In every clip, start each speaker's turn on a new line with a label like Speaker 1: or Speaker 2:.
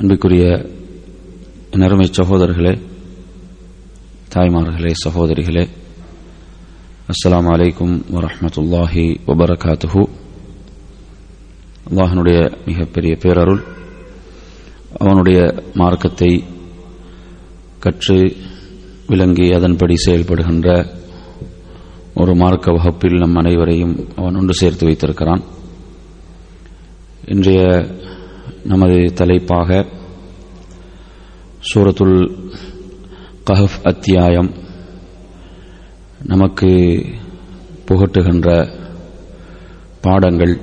Speaker 1: அன்புக்குரிய நறுமை சகோதரர்களே தாய்மார்களே சகோதரிகளே அஸ்லாம் அலைக்கும் வரமத்துல்லாஹி வபரகாத்துஹு. அல்லாஹனுடைய மிகப்பெரிய பேரருள் அவனுடைய மார்க்கத்தை கற்று விளங்கி அதன்படி செயல்படுகின்ற ஒரு மார்க்க வகுப்பில் நம் அனைவரையும் அவன் ஒன்று சேர்த்து வைத்திருக்கிறான். இன்றைய நமது தலைப்பாக சூரத்துல் கஹப் அத்தியாயம். நமக்கு புகட்டுகின்ற பாடங்கள்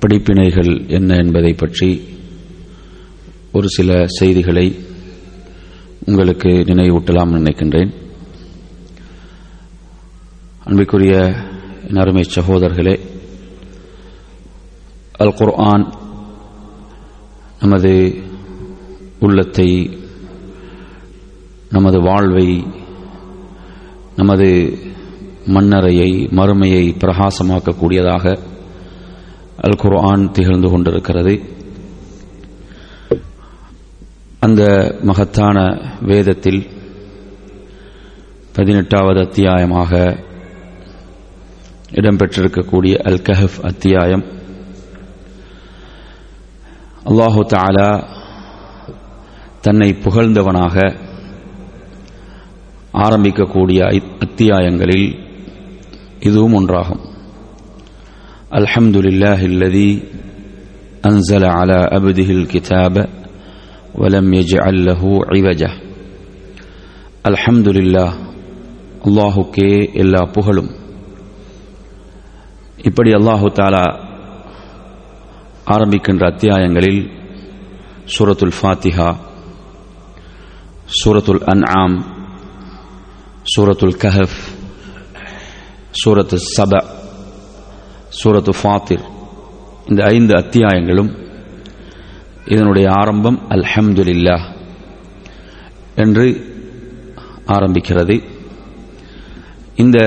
Speaker 1: படிப்பினைகள் என்ன என்பதை பற்றி ஒரு சில செய்திகளை உங்களுக்கு நினைவூட்டலாம் நினைக்கின்றேன். அன்பிற்குரிய அருமை சகோதரர்களே அல் குர்ஆன் நமது உள்ளத்தை நமது வாழ்வை நமது மண்ணறையை மறுமையை பிரகாசமாக்கக்கூடியதாக அல் குர்ஆன் திகழ்ந்து கொண்டிருக்கிறது. அந்த மகத்தான வேதத்தில் பதினெட்டாவது அத்தியாயமாக இடம்பெற்றிருக்கக்கூடிய அல் கஹப் அத்தியாயம். அல்லாஹு தாலா தன்னை புகழ்ந்தவனாக ஆரம்பிக்கக்கூடிய அத்தியாயங்களில் இதுவும் ஒன்றாகும் அல்ஹம்துலில்லாஹ் இல்லதி أنزل على أبده الكتاب ولم يجعل له عوجا الحمد لله அல்லாஹுக்கே எல்லா புகழும் இப்படி அல்லாஹு தாலா ஆரம்பிக்கின்ற அத்தியாயங்களில் சூரத்துல் ஃபாத்திஹா சூரத்துல் அன்ஆம் சூரத்துல் கஹப் சூரத்து சப சூரத்து ஃபாத்திர். இந்த ஐந்து அத்தியாயங்களும் இதனுடைய ஆரம்பம் அல்ஹம்துலில்லா என்று ஆரம்பிக்கிறது. இந்த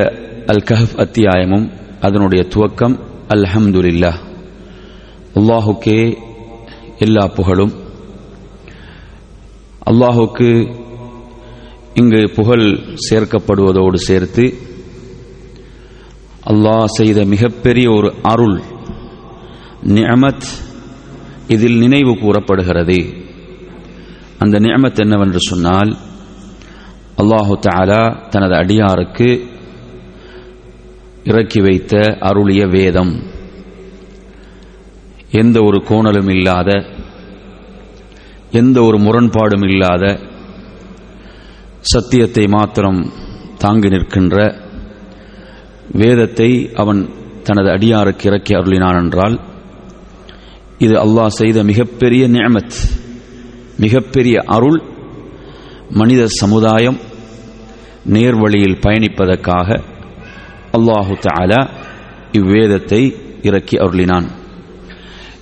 Speaker 1: அல் கஹப் அத்தியாயமும் அதனுடைய துவக்கம் அல்ஹம்துலில்லா அல்லாஹுக்கே எல்லா புகழும். அல்லாஹுக்கு இங்கு புகழ் சேர்க்கப்படுவதோடு சேர்த்து அல்லாஹ் செய்த மிகப்பெரிய ஒரு அருள் நியமத் இதில் நினைவு கூறப்படுகிறது. அந்த நியமத் என்னவென்று சொன்னால் அல்லாஹு தாலா தனது அடியாருக்கு இறக்கி வைத்த அருளிய வேதம். எந்த ஒரு கோணலும் இல்லாத எந்த ஒரு முரண்பாடும் இல்லாத சத்தியத்தை மாத்திரம் தாங்கி நிற்கின்ற வேதத்தை அவன் தனது அடியாருக்கு இறக்கி அருளினான் என்றால் இது அல்லாஹ் செய்த மிகப்பெரிய நியமத் மிகப்பெரிய அருள் மனித சமுதாயம் நேர்வழியில் பயணிப்பதற்காக அல்லாஹு தாலா இவ்வேதத்தை இறக்கி அருளினான்.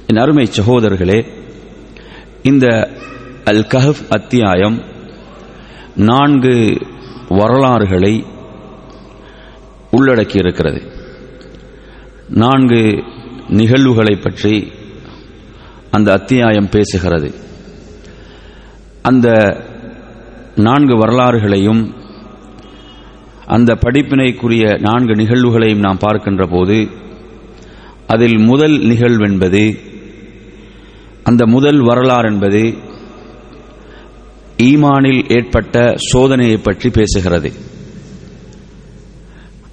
Speaker 1: என் அருமை சகோதரர்களே இந்த அல் கஹப் அத்தியாயம் நான்கு வரலாறுகளை உள்ளடக்கி இருக்கிறது நான்கு நிகழ்வுகளை பற்றி அந்த அத்தியாயம் பேசுகிறது. அந்த நான்கு வரலாறுகளையும் அந்த படிப்பினைக்குரிய நான்கு நிகழ்வுகளையும் நாம் பார்க்கின்ற போது அதில் முதல் நிகழ்வென்பது அந்த முதல் வரலாறு என்பது ஈமானில் ஏற்பட்ட சோதனையை பற்றி பேசுகிறது.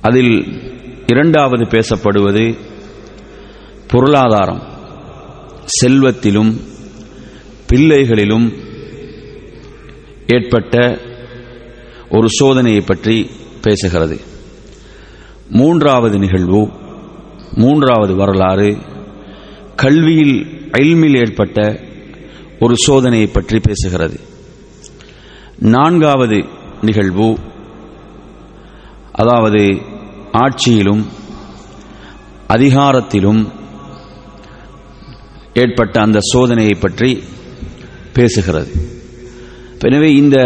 Speaker 1: அதில் இரண்டாவது பேசப்படுவது பொருளாதாரம் செல்வத்திலும் பிள்ளைகளிலும் ஏற்பட்ட ஒரு சோதனையை பற்றி பேசுகிறது. மூன்றாவது நிகழ்வு மூன்றாவது வரலாறு கல்வியில் அல்மில் ஏற்பட்ட ஒரு சோதனையை பற்றி பேசுகிறது. நான்காவது நிகழ்வு அதாவது ஆட்சியிலும் அதிகாரத்திலும் ஏற்பட்ட அந்த சோதனையை பற்றி பேசுகிறது. எனவே இந்த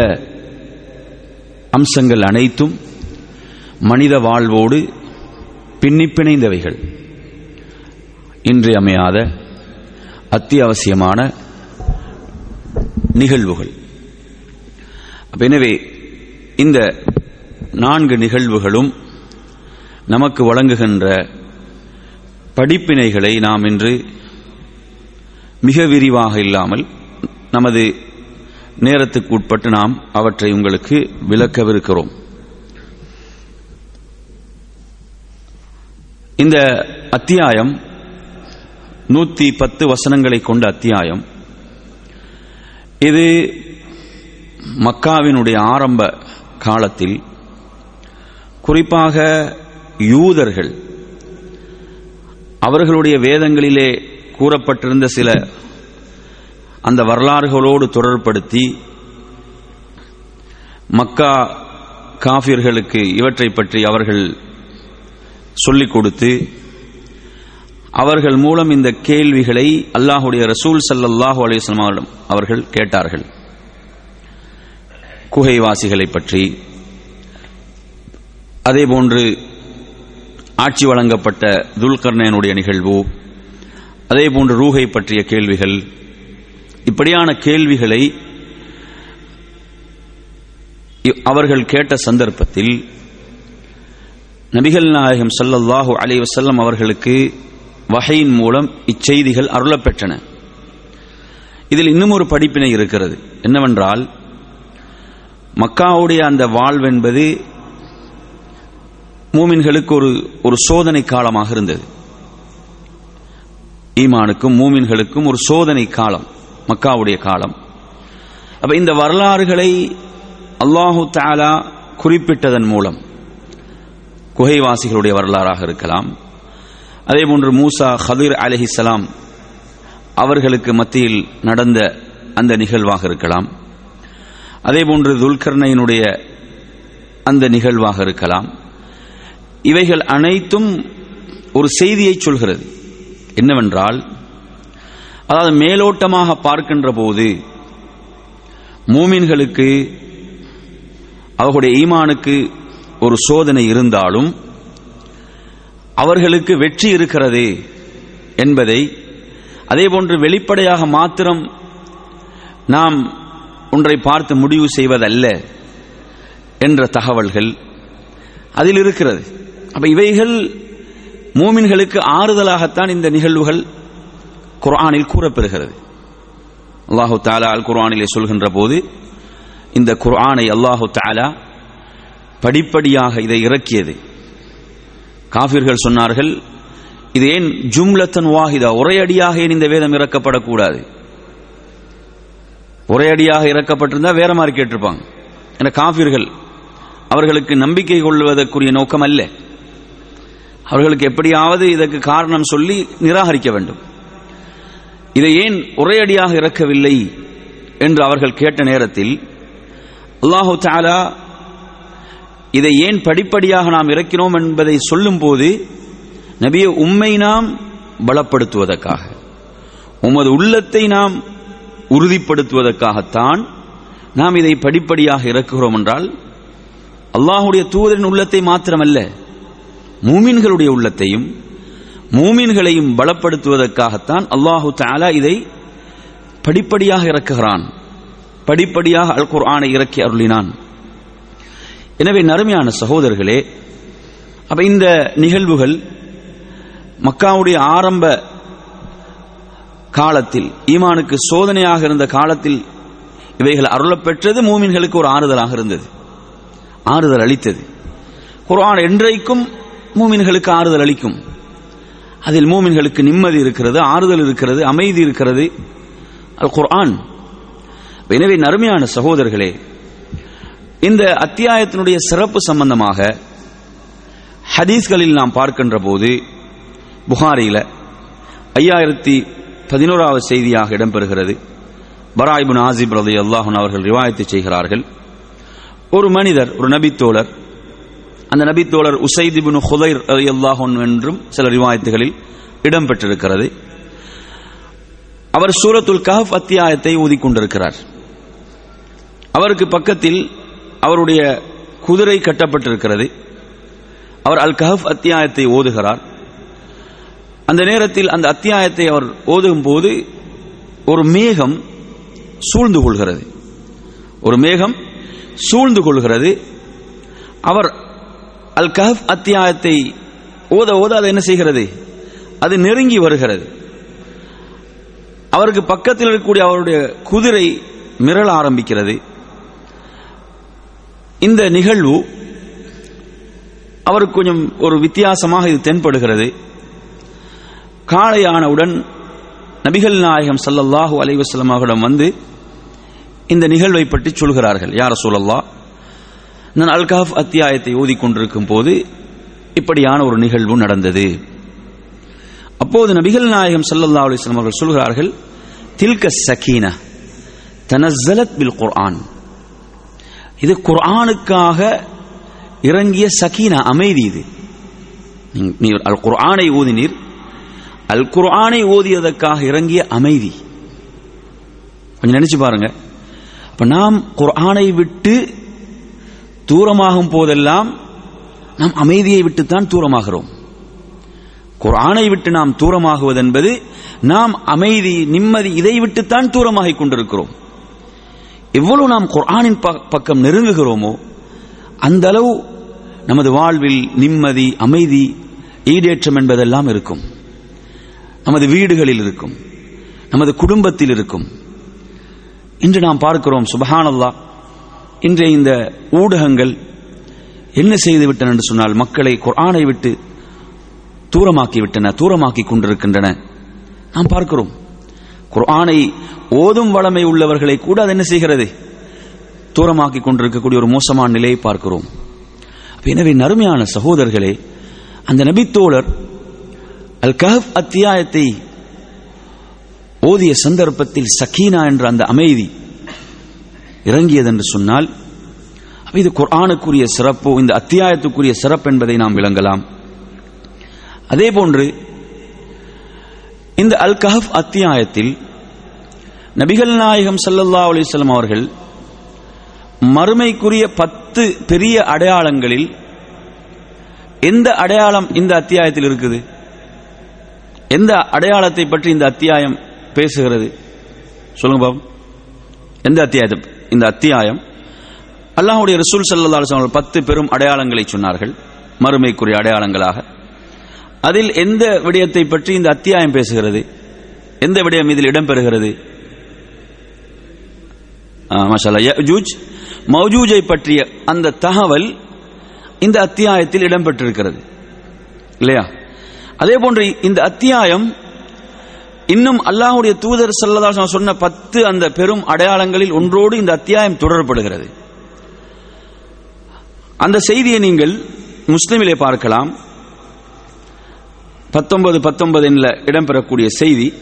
Speaker 1: அம்சங்கள் அனைத்தும் மனித வாழ்வோடு பின்னிப்பிணைந்தவைகள். இன்றியமையாத அத்தியாவசியமான நிகழ்வுகள். எனவே இந்த நான்கு நிகழ்வுகளும் நமக்கு வழங்குகின்ற படிப்பினைகளை நாம் இன்று மிக விரிவாக இல்லாமல் நமது நேரத்துக்கு உட்பட்டு நாம் அவற்றை உங்களுக்கு விளக்கவிருக்கிறோம். இந்த அத்தியாயம் நூத்தி பத்து வசனங்களை கொண்ட அத்தியாயம். இது மக்காவினுடைய ஆரம்ப காலத்தில் குறிப்பாக யூதர்கள் அவர்களுடைய வேதங்களிலே கூறப்பட்டிருந்த சில அந்த வரலாறுகளோடு தொடர்படுத்தி மக்கா காபியர்களுக்கு இவற்றை பற்றி அவர்கள் சொல்லிக் கொடுத்து அவர்கள் மூலம் இந்த கேள்விகளை அல்லாஹுடைய ரசூல் சல்லாஹூ அலையம் அவர்கள் கேட்டார்கள். குகைவாசிகளை பற்றி. அதேபோன்று ஆட்சி வழங்கப்பட்ட துல்கர்ணனுடைய நிகழ்வு. அதேபோன்று ரூகை பற்றிய கேள்விகள். இப்படியான கேள்விகளை அவர்கள் கேட்ட சந்தர்ப்பத்தில் நபிகள் நாயகம் சல்லல்லாஹு அலை வசல்லம் அவர்களுக்கு வகையின் மூலம் இச்செய்திகள் அருளப்பெற்றன. இதில் இன்னும் ஒரு படிப்பினை இருக்கிறது. என்னவென்றால் மக்காவுடைய அந்த வாழ்வென்பது மூமின்களுக்கு ஒரு ஒரு சோதனை காலமாக இருந்தது. ஈமானுக்கும் மூமின்களுக்கும் ஒரு சோதனை காலம் மக்காவுடைய காலம். அப்ப இந்த வரலாறுகளை அல்லாஹு தாலா குறிப்பிட்டதன் மூலம் குகைவாசிகளுடைய வரலாறாக இருக்கலாம் அதேபோன்று மூசா ஹதீர் அலஹிசலாம் அவர்களுக்கு மத்தியில் நடந்த அந்த நிகழ்வாக இருக்கலாம். அதேபோன்று துல்கர்ணையினுடைய அந்த நிகழ்வாக இருக்கலாம். இவைகள் அனைத்தும் ஒரு செய்தியை சொல்கிறது. என்னவென்றால் அதாவது மேலோட்டமாக பார்க்கின்ற போது மூமின்களுக்கு அவர்களுடைய ஈமானுக்கு ஒரு சோதனை இருந்தாலும் அவர்களுக்கு வெற்றி இருக்கிறது என்பதை அதேபோன்று வெளிப்படையாக மாத்திரம் நாம் ஒன்றை பார்த்து முடிவு செய்வதல்ல என்ற தகவல்கள் அதில் இருக்கிறது. அப்ப இவைகள் மூமின்களுக்கு ஆறுதலாகத்தான் இந்த நிகழ்வுகள் குர்ஆனில் கூறப்பெறுகிறது. அல்லாஹு தாலா அல் குரானிலே சொல்கின்ற போது இந்த குர்ஆனை அல்லாஹு தாலா படிப்படியாக இதை இறக்கியது. காபிர்கள் சொன்னார்கள் இது ஏன் ஜும்லத்தன் வாஹிதா? ஒரே ஏன் இந்த வேதம் இறக்கப்படக்கூடாது? ஒரே அடியாக இறக்கப்பட்டிருந்தா வேற மாதிரி கேட்டிருப்பாங்க. என காபிர்கள் அவர்களுக்கு நம்பிக்கை கொள்வதற்குரிய நோக்கம் அல்ல. அவர்களுக்கு எப்படியாவது இதற்கு காரணம் சொல்லி நிராகரிக்க வேண்டும். இதை ஏன் ஒரே இறக்கவில்லை என்று அவர்கள் கேட்ட நேரத்தில் அல்லாஹு தாலா இதை ஏன் படிப்படியாக நாம் இறக்கிறோம் என்பதை சொல்லும் போது நபிய உம்மை நாம் பலப்படுத்துவதற்காக உமது உள்ளத்தை நாம் உறுதிப்படுத்துவதற்காகத்தான் நாம் இதை படிப்படியாக இறக்குகிறோம் என்றால் அல்லாஹுடைய தூதரின் உள்ளத்தை மாத்திரமல்ல மூமின்களுடைய உள்ளத்தையும் மூமின்களையும் பலப்படுத்துவதற்காகத்தான் அல்லாஹு தாலா இதை படிப்படியாக இறக்குகிறான் படிப்படியாக அல் குர்ஆனை இறக்கி அருளினான். எனவே நறுமையான சகோதரர்களே அப்ப இந்த நிகழ்வுகள் மக்காவுடைய ஆரம்ப காலத்தில் ஈமானுக்கு சோதனையாக இருந்த காலத்தில் இவைகள் அருளப்பெற்றது மூமின்களுக்கு ஒரு ஆறுதலாக இருந்தது. ஆறுதல் அளித்தது. குர்ஆன் என்றைக்கும் மூமின்களுக்கு ஆறுதல் அளிக்கும். அதில் மூமின்களுக்கு நிம்மதி இருக்கிறது ஆறுதல் இருக்கிறது அமைதி இருக்கிறது. அல் குர்ஆன். எனவே நறுமையான சகோதரர்களே இந்த அத்தியாயத்தினுடைய சிறப்பு சம்பந்தமாக ஹதீஸ்களில் நாம் பார்க்கின்ற போது புகாரியில ஐயாயிரத்தி பதினோராவது செய்தியாக இடம்பெறுகிறது. பராயிபுன் ஆசிப் ரதி அல்லாஹன் அவர்கள் ரிவாயத்தை செய்கிறார்கள். ஒரு மனிதர் ஒரு நபித்தோழர் அந்த நபித்தோழர் உசைதிபின் ஹுதைர் ரதி அல்லாஹன் என்றும் சில ரிவாயத்துகளில் இடம்பெற்றிருக்கிறது. அவர் சூரத்துல் கஹப் அத்தியாயத்தை ஊதிக்கொண்டிருக்கிறார் அவருக்கு பக்கத்தில் அவருடைய குதிரை கட்டப்பட்டிருக்கிறது. அவர் அல் கஹப் அத்தியாயத்தை ஓதுகிறார். அந்த நேரத்தில் அந்த அத்தியாயத்தை அவர் ஓதும் போது ஒரு மேகம் சூழ்ந்து கொள்கிறது. ஒரு மேகம் சூழ்ந்து கொள்கிறது. அவர் அல் கஹப் அத்தியாயத்தை ஓத ஓத அது என்ன செய்கிறது? அது நெருங்கி வருகிறது. அவருக்கு பக்கத்தில் இருக்கக்கூடிய அவருடைய குதிரை மிரள ஆரம்பிக்கிறது. இந்த நிகழ்வு அவருக்கு கொஞ்சம் ஒரு வித்தியாசமாக இது தென்படுகிறது. காளையானவுடன் நபிகள் நாயகம் சல்லல்லாஹு அலைவசலம் அவரிடம் வந்து இந்த நிகழ்வை பற்றி சொல்கிறார்கள். யார சூழல்லா நான் அல்காஃப் அத்தியாயத்தை ஓதிக்கொண்டிருக்கும் போது இப்படியான ஒரு நிகழ்வு நடந்தது. அப்போது நபிகள் நாயகம் சல்லல்லா அலிஸ்லாம் அவர்கள் சொல்கிறார்கள் தில்க சக்கீன தனசலத் பில் குர்ஆன். இது குர்ஆனுக்காக இறங்கிய சகீனா அமைதி இது. நீர் அல் குர்ஆனை ஓதினீர். அல் குர்ஆனை ஓதியதற்காக இறங்கிய அமைதி. கொஞ்சம் நினைச்சு பாருங்க. அப்ப நாம் குர்ஆனை விட்டு தூரமாகும் போதெல்லாம் நாம் அமைதியை விட்டுத்தான் தூரமாகிறோம். குர்ஆனை விட்டு நாம் தூரமாகுவது என்பது நாம் அமைதி நிம்மதி இதை விட்டுத்தான் தூரமாகிக் கொண்டிருக்கிறோம். எவ்வளவு நாம் குரானின் பக்கம் நெருங்குகிறோமோ அந்த அளவு நமது வாழ்வில் நிம்மதி அமைதி ஈடேற்றம் என்பதெல்லாம் இருக்கும். நமது வீடுகளில் இருக்கும். நமது குடும்பத்தில் இருக்கும். இன்று நாம் பார்க்கிறோம் சுபஹானல்லா இன்றைய இந்த ஊடகங்கள் என்ன செய்து விட்டன என்று சொன்னால் மக்களை குரானை விட்டு தூரமாக்கி விட்டன தூரமாக்கி கொண்டிருக்கின்றன. நாம் பார்க்கிறோம் குர்ஆனை ஓதும் வளமை உள்ளவர்களை கூட அது என்ன செய்கிறது? தூரமாக்கி கொண்டிருக்கக்கூடிய ஒரு மோசமான நிலையை பார்க்கிறோம். எனவே நறுமையான சகோதரர்களே அந்த நபித்தோழர் அல் கஹப் அத்தியாயத்தை ஓதிய சந்தர்ப்பத்தில் சக்கீனா என்ற அந்த அமைதி இறங்கியது என்று சொன்னால் இது குர்ஆனுக்குரிய சிறப்பு இந்த அத்தியாயத்துக்குரிய சிறப்பு என்பதை நாம் விளங்கலாம். அதே போன்று இந்த அல் கஹப் அத்தியாயத்தில் நபிகள் நாயகம் சல்லல்லா அலிஸ்லாம் அவர்கள் மறுமைக்குரிய பத்து பெரிய அடையாளங்களில் எந்த அடையாளம் இந்த அத்தியாயத்தில் இருக்குது? எந்த அடையாளத்தை பற்றி இந்த அத்தியாயம் பேசுகிறது? சொல்லுங்க பாபு. எந்த அத்தியாயத்தை இந்த அத்தியாயம்? அல்லாஹுடைய ரசூல் சல்லா அவர்கள் பத்து பெரும் அடையாளங்களை சொன்னார்கள். மறுமைக்குரிய அடையாளங்களாக. அதில் எந்த விடயத்தை பற்றி இந்த அத்தியாயம் பேசுகிறது? எந்த விடயம் இதில் இடம்பெறுகிறது? மௌஜூஜை பற்றிய அந்த தகவல் இந்த அத்தியாயத்தில் இடம்பெற்றிருக்கிறது. இல்லையா? அதே போன்று இந்த அத்தியாயம் இன்னும் அல்லாஹுடைய தூதர் சல்லதா சொன்ன பத்து அந்த பெரும் அடையாளங்களில் ஒன்றோடு இந்த அத்தியாயம் தொடரப்படுகிறது. அந்த செய்தியை நீங்கள் முஸ்லிமிலே பார்க்கலாம். பத்தொன்பது பத்தொன்பது என்ற இடம்பெறக்கூடிய செய்தி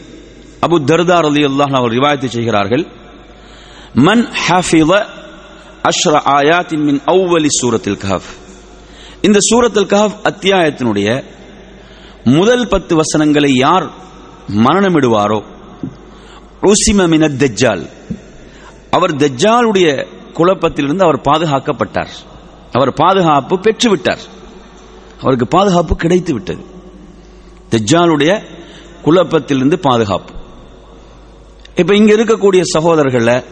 Speaker 1: அபு தர்தார் அலி அல்லாஹ் அவர் ரிவாயத்து செய்கிறார்கள் மன் ஹாஃபித அஷ்ர ஆயாத்தின் மின் அவ்வலி சூரத்தில் கஹப் இந்த சூரத்தில் கஹப் அத்தியாயத்தினுடைய முதல் பத்து வசனங்களை யார் மரணமிடுவாரோ உசிம மின தஜ்ஜால் அவர் தஜ்ஜாலுடைய குழப்பத்திலிருந்து அவர் பாதுகாக்கப்பட்டார். அவர் பாதுகாப்பு பெற்றுவிட்டார். அவருக்கு பாதுகாப்பு கிடைத்து விட்டது தஜ்ஜாலுடைய குழப்பத்திலிருந்து பாதுகாப்பு. இப்ப இங்க இருக்கக்கூடிய சகோதரர்கள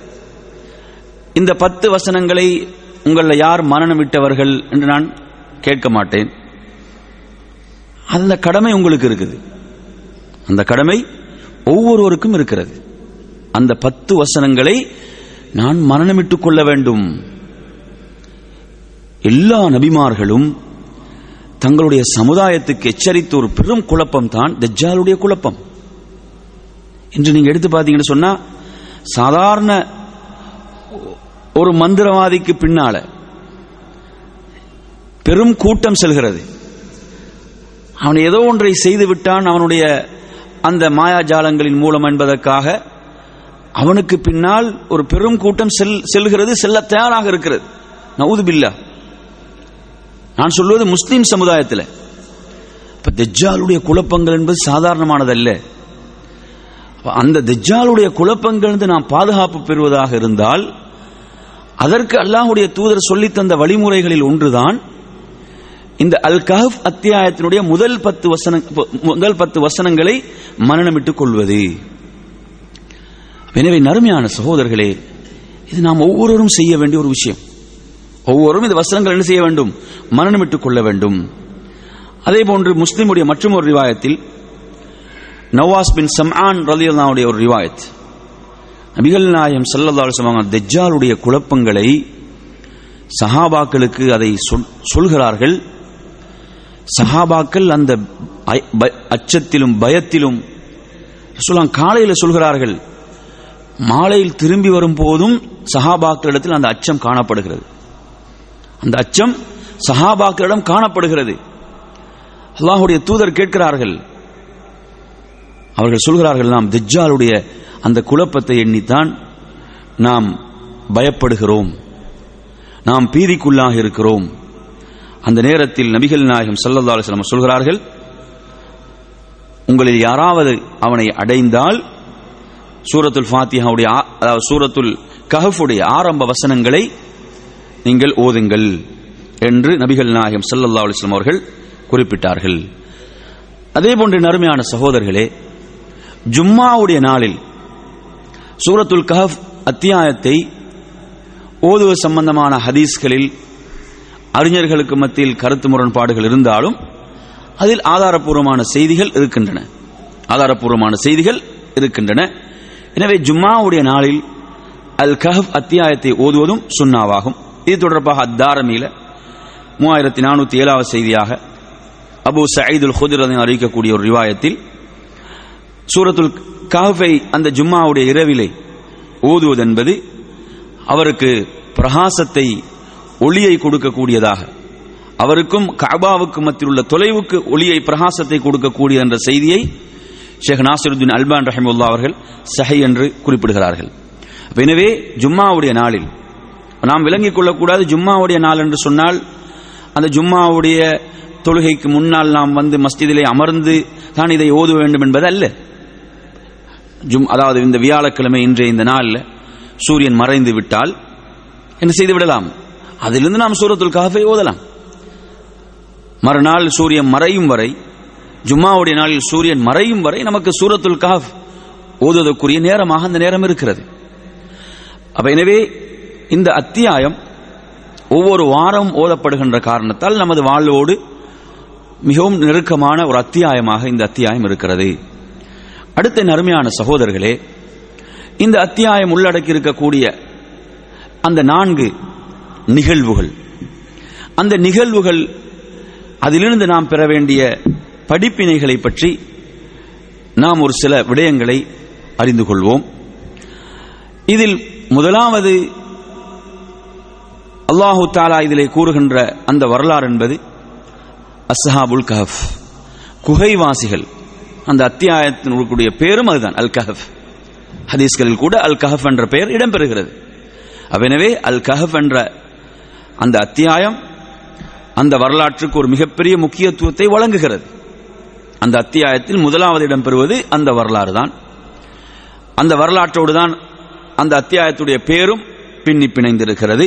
Speaker 1: இந்த பத்து வசனங்களை உங்களில் யார் மரணம் விட்டவர்கள் என்று நான் கேட்க மாட்டேன். அந்த கடமை உங்களுக்கு இருக்குது. அந்த கடமை ஒவ்வொருவருக்கும் இருக்கிறது. அந்த பத்து வசனங்களை நான் மரணமிட்டுக் கொள்ள வேண்டும். எல்லா நபிமார்களும் தங்களுடைய சமுதாயத்துக்கு எச்சரித்த ஒரு பெரும் குழப்பம் தான் தஜ்ஜாலுடைய குழப்பம். இன்று நீங்க எடுத்து பார்த்தீங்கன்னு சொன்னா சாதாரண ஒரு மந்திரவாதிக்கு பின்னால பெரும் கூட்டம் செல்கிறது. அவன் ஏதோ ஒன்றை செய்து விட்டான் அவனுடைய அந்த மாயாஜாலங்களின் மூலம் என்பதற்காக அவனுக்கு பின்னால் ஒரு பெரும் கூட்டம் செல் செல்கிறது செல்ல தயாராக இருக்கிறது. நவுது பில்லா நான் சொல்வது முஸ்லீம் சமுதாயத்தில். இப்போ தஜ்ஜாலுடைய குழப்பங்கள் என்பது சாதாரணமானதல்ல. அந்த தஜ்ஜாலுடைய குழப்பங்கள் நாம் பாதுகாப்பு பெறுவதாக இருந்தால் அதற்கு அல்லாஹுடைய தூதர் சொல்லித்தந்த வழிமுறைகளில் ஒன்றுதான் இந்த அல் கஹப் அத்தியாயத்தினுடைய முதல் பத்து வசன முதல் பத்து வசனங்களை மரணமிட்டுக் கொள்வது. எனவே நறுமையான சகோதரர்களே இது நாம் ஒவ்வொருவரும் செய்ய வேண்டிய ஒரு விஷயம். ஒவ்வொருவரும் இந்த வசனங்கள் என்ன செய்ய வேண்டும்? மரணமிட்டுக் கொள்ள வேண்டும். அதே போன்று முஸ்லிமுடைய மற்றும் ஒரு ரிவாயத்தில் நவாஸ் பின் சம்ஆன் ரலியல்லாவுடைய ஒரு ரிவாயத். நபிகள் நாயம் சல்லல்லாஹு சொல்லுவாங்க தஜ்ஜாலுடைய குழப்பங்களை சஹாபாக்களுக்கு அதை சொல்கிறார்கள். சஹாபாக்கள் அந்த அச்சத்திலும் பயத்திலும் சொல்லலாம் காலையில் சொல்கிறார்கள் மாலையில் திரும்பி வரும் போதும் சஹாபாக்களிடத்தில் அந்த அச்சம் காணப்படுகிறது. அந்த அச்சம் சஹாபாக்களிடம் காணப்படுகிறது. அல்லாஹுடைய தூதர் கேட்கிறார்கள். அவர்கள் சொல்கிறார்கள் நாம் திஜ்ஜாலுடைய அந்த குழப்பத்தை எண்ணித்தான் நாம் பயப்படுகிறோம். நாம் பீதிக்குள்ளாக இருக்கிறோம். அந்த நேரத்தில் நபிகள் நாயகம் சல்லல்லா அலிஸ்லாம் சொல்கிறார்கள் உங்களில் யாராவது அவனை அடைந்தால் சூரத்துல் ஃபாத்தியாவுடைய அதாவது சூரத்துல் கஹஃபுடைய ஆரம்ப வசனங்களை நீங்கள் ஓதுங்கள் என்று நபிகள் நாயகம் சல்லல்லா அலிஸ்லாம் அவர்கள் குறிப்பிட்டார்கள். அதே போன்று நறுமையான சகோதரர்களே ஜும்மாவுடைய நாளில் சூரத்துல் கஹப் அத்தியாயத்தை ஓதுவது சம்பந்தமான ஹதீஸ்களில் அறிஞர்களுக்கு மத்தியில் கருத்து முரண்பாடுகள் இருந்தாலும் அதில் ஆதாரப்பூர்வமான செய்திகள் இருக்கின்றன. ஆதாரப்பூர்வமான செய்திகள் இருக்கின்றன. எனவே ஜும்மாவுடைய நாளில் அல் கஹப் அத்தியாயத்தை ஓதுவதும் சுண்ணாவாகும் இது தொடர்பாக அத்தாரமியில் மூவாயிரத்தி நானூத்தி ஏழாவது செய்தியாக அபு சயீதுல் ஹுதுரதன் அறிவிக்கக்கூடிய ஒரு ரிவாயத்தில் சூரத்துல் காஃபை அந்த ஜும்மாவுடைய இரவிலே ஓதுவதென்பது அவருக்கு பிரகாசத்தை ஒளியை கொடுக்கக்கூடியதாக. அவருக்கும் கபாவுக்கு மத்தியில் உள்ள தொலைவுக்கு ஒளியை பிரகாசத்தை கொடுக்கக்கூடிய என்ற செய்தியை ஷேக் நாசருদ্দিন அல்பான் ரஹிமுல்லா அவர்கள் சஹை என்று குறிப்பிடுகிறார்கள். எனவே ஜும்மாவுடைய நாளில் நாம் விளங்கிக் கொள்ளக்கூடாது ஜும்மாவுடைய நாள் என்று சொன்னால் அந்த ஜும்மாவுடைய தொழுகைக்கு முன்னால் நாம் வந்து மஸ்ஜிதிலே அமர்ந்து தான் இதை ஓத வேண்டும் என்பது அல்ல ஜும் அதாவது இந்த வியாழக்கிழமை இன்றைய இந்த நாளில் சூரியன் மறைந்து விட்டால் என்ன செய்து விடலாம்? அதிலிருந்து நாம் சூரத்துல் காஃபை ஓதலாம். மறுநாள் சூரியன் மறையும் வரை ஜும்மாவுடைய நாளில் சூரியன் மறையும் வரை நமக்கு சூரத்துல் காஃப் ஓதுவதற்குரிய நேரமாக அந்த நேரம் இருக்கிறது. அப்ப எனவே இந்த அத்தியாயம் ஒவ்வொரு வாரம் ஓதப்படுகின்ற காரணத்தால் நமது வாழ்வோடு மிகவும் நெருக்கமான ஒரு அத்தியாயமாக இந்த அத்தியாயம் இருக்கிறது. அடுத்த நறுமையான சகோதரர்களே இந்த அத்தியாயம் உள்ளடக்கி இருக்கக்கூடிய அந்த நான்கு நிகழ்வுகள் அந்த நிகழ்வுகள் அதிலிருந்து நாம் பெற வேண்டிய படிப்பினைகளை பற்றி நாம் ஒரு சில விடயங்களை அறிந்து கொள்வோம். இதில் முதலாவது அல்லாஹு தாலா இதிலே கூறுகின்ற அந்த வரலாறு என்பது அஸ்ஹாபுல் கஹப் குகைவாசிகள் அந்த அத்தியாயத்தினுடைய பேரும் அதுதான் அல் கஹப் ஹதீஸ்களில் கூட அல் கஹப் என்ற பெயர் இடம்பெறுகிறது. எனவே அல் கஹப் என்ற அந்த அத்தியாயம் அந்த வரலாற்றுக்கு ஒரு மிகப்பெரிய முக்கியத்துவத்தை வழங்குகிறது. அந்த அத்தியாயத்தில் முதலாவது இடம்பெறுவது அந்த வரலாறு தான். அந்த வரலாற்றோடு தான் அந்த அத்தியாயத்துடைய பேரும் பின்னி பிணைந்திருக்கிறது.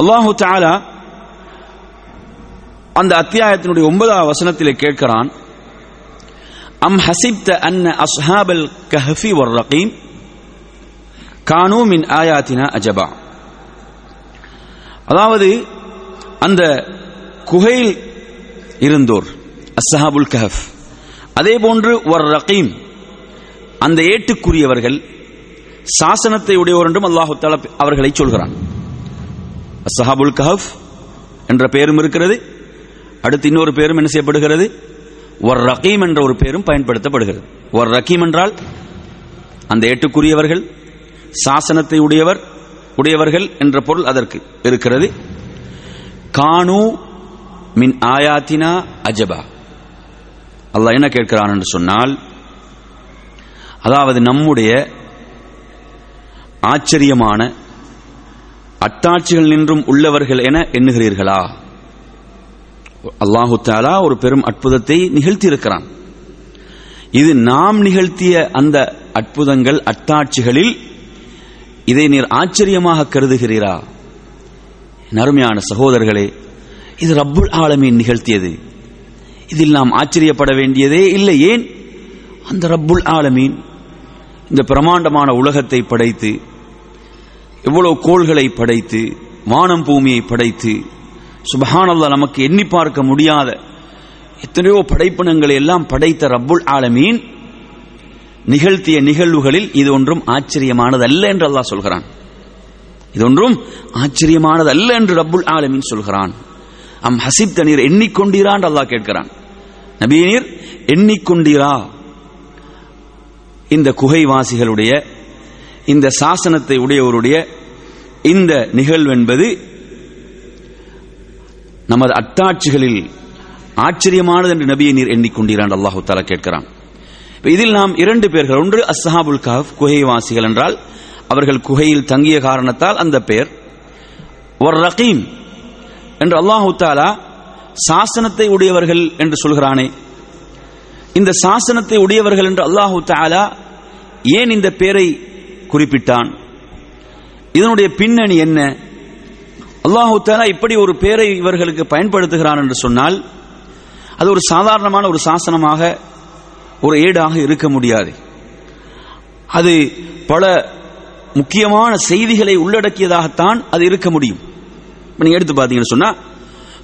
Speaker 1: அல்லாஹு தாலா அந்த அத்தியாயத்தினுடைய ஒன்பதாவது வசனத்திலே கேட்கிறான் அம் ஹசிப்த அன்ன அஸ்ஹாபல் கஹஃபி ஒர் ரகீம் கானூ மின் ஆயாத்தினா அஜபா. அதாவது அந்த குகையில் இருந்தோர் அஸ்ஹாபுல் கஹஃப் அதே போன்று ஒரு ரகீம் அந்த ஏட்டுக்குரியவர்கள் சாசனத்தை உடையவர் என்றும் அல்லாஹு தாலா அவர்களை சொல்கிறான். அசஹாபுல் கஹப் என்ற பெயரும் இருக்கிறது. அடுத்து இன்னொரு பேரும் என்ன செய்யப்படுகிறது? ஒரு ரகீம் என்ற ஒரு பேரும் பயன்படுத்தப்படுகிறது. ஒரு ரகீம் என்றால் அந்த ஏட்டுக்குரியவர்கள் சாசனத்தை உடையவர் உடையவர்கள் என்ற பொருள் அதற்கு இருக்கிறது. கானு மின் ஆயாத்தினா அஜபா. அல்லாஹ் என்ன கேட்கிறான் என்று சொன்னால் அதாவது நம்முடைய ஆச்சரியமான அத்தாட்சிகள் நின்றும் உள்ளவர்கள் என எண்ணுகிறீர்களா? அல்லாஹு தாலா ஒரு பெரும் அற்புதத்தை நிகழ்த்தியிருக்கிறான். இது நாம் நிகழ்த்திய அந்த அற்புதங்கள் அத்தாட்சிகளில் இதை நீர் ஆச்சரியமாக கருதுகிறீரா? நருமையான சகோதரர்களே இது ரப்புல் ஆலமீன் நிகழ்த்தியது. இதில் நாம் ஆச்சரியப்பட வேண்டியதே இல்லை. ஏன்? அந்த ரப்புல் ஆலமீன் இந்த பிரமாண்டமான உலகத்தை படைத்து எவ்வளவு கோள்களை படைத்து வானம் பூமியை படைத்து சுபஹானல்லா நமக்கு எண்ணி பார்க்க முடியாத எத்தனையோ படைப்பினங்களை எல்லாம் படைத்த ரப்புல் ஆலமீன் நிகழ்த்திய நிகழ்வுகளில் இது ஒன்றும் ஆச்சரியமானது அல்ல என்று அல்லாஹ் சொல்கிறான். இது ஒன்றும் ஆச்சரியமானது அல்ல என்று ரப்புல் ஆலமீன் சொல்கிறான். அம் ஹசிப் தனீர் எண்ணிக்கொண்டீரா என்று அல்லாஹ் கேட்கிறான். நபீனீர் எண்ணிக்கொண்டீரா? இந்த குகைவாசிகளுடைய இந்த சாசனத்தை உடையவருடைய இந்த நிகழ்வு என்பது நமது அத்தாட்சிகளில் ஆச்சரியமானது என்று நபியை நீர் எண்ணிக்கொண்டீரான் அல்லாஹு தாலா கேட்கிறான். இதில் நாம் இரண்டு பேர்கள் ஒன்று அஸ்ஹாபுல் கஹப் குகைவாசிகள் என்றால் அவர்கள் குகையில் தங்கிய காரணத்தால் அந்த பெயர் ஒரு ரகீம் என்று அல்லாஹு தாலா சாசனத்தை உடையவர்கள் என்று சொல்கிறானே. இந்த சாசனத்தை உடையவர்கள் என்று அல்லாஹு தாலா ஏன் இந்த பெயரை குறிப்பிட்டான். இதனுடைய பின்னணி என்ன? அல்லாஹு தாலா இப்படி ஒரு பேரை இவர்களுக்கு பயன்படுத்துகிறான் என்று சொன்னால் அது ஒரு சாதாரணமான ஒரு சாசனமாக ஒரு ஏடாக இருக்க முடியாது. அது பல முக்கியமான செய்திகளை உள்ளடக்கியதாகத்தான் அது இருக்க முடியும். நீங்க எடுத்து பார்த்தீங்கன்னு சொன்னா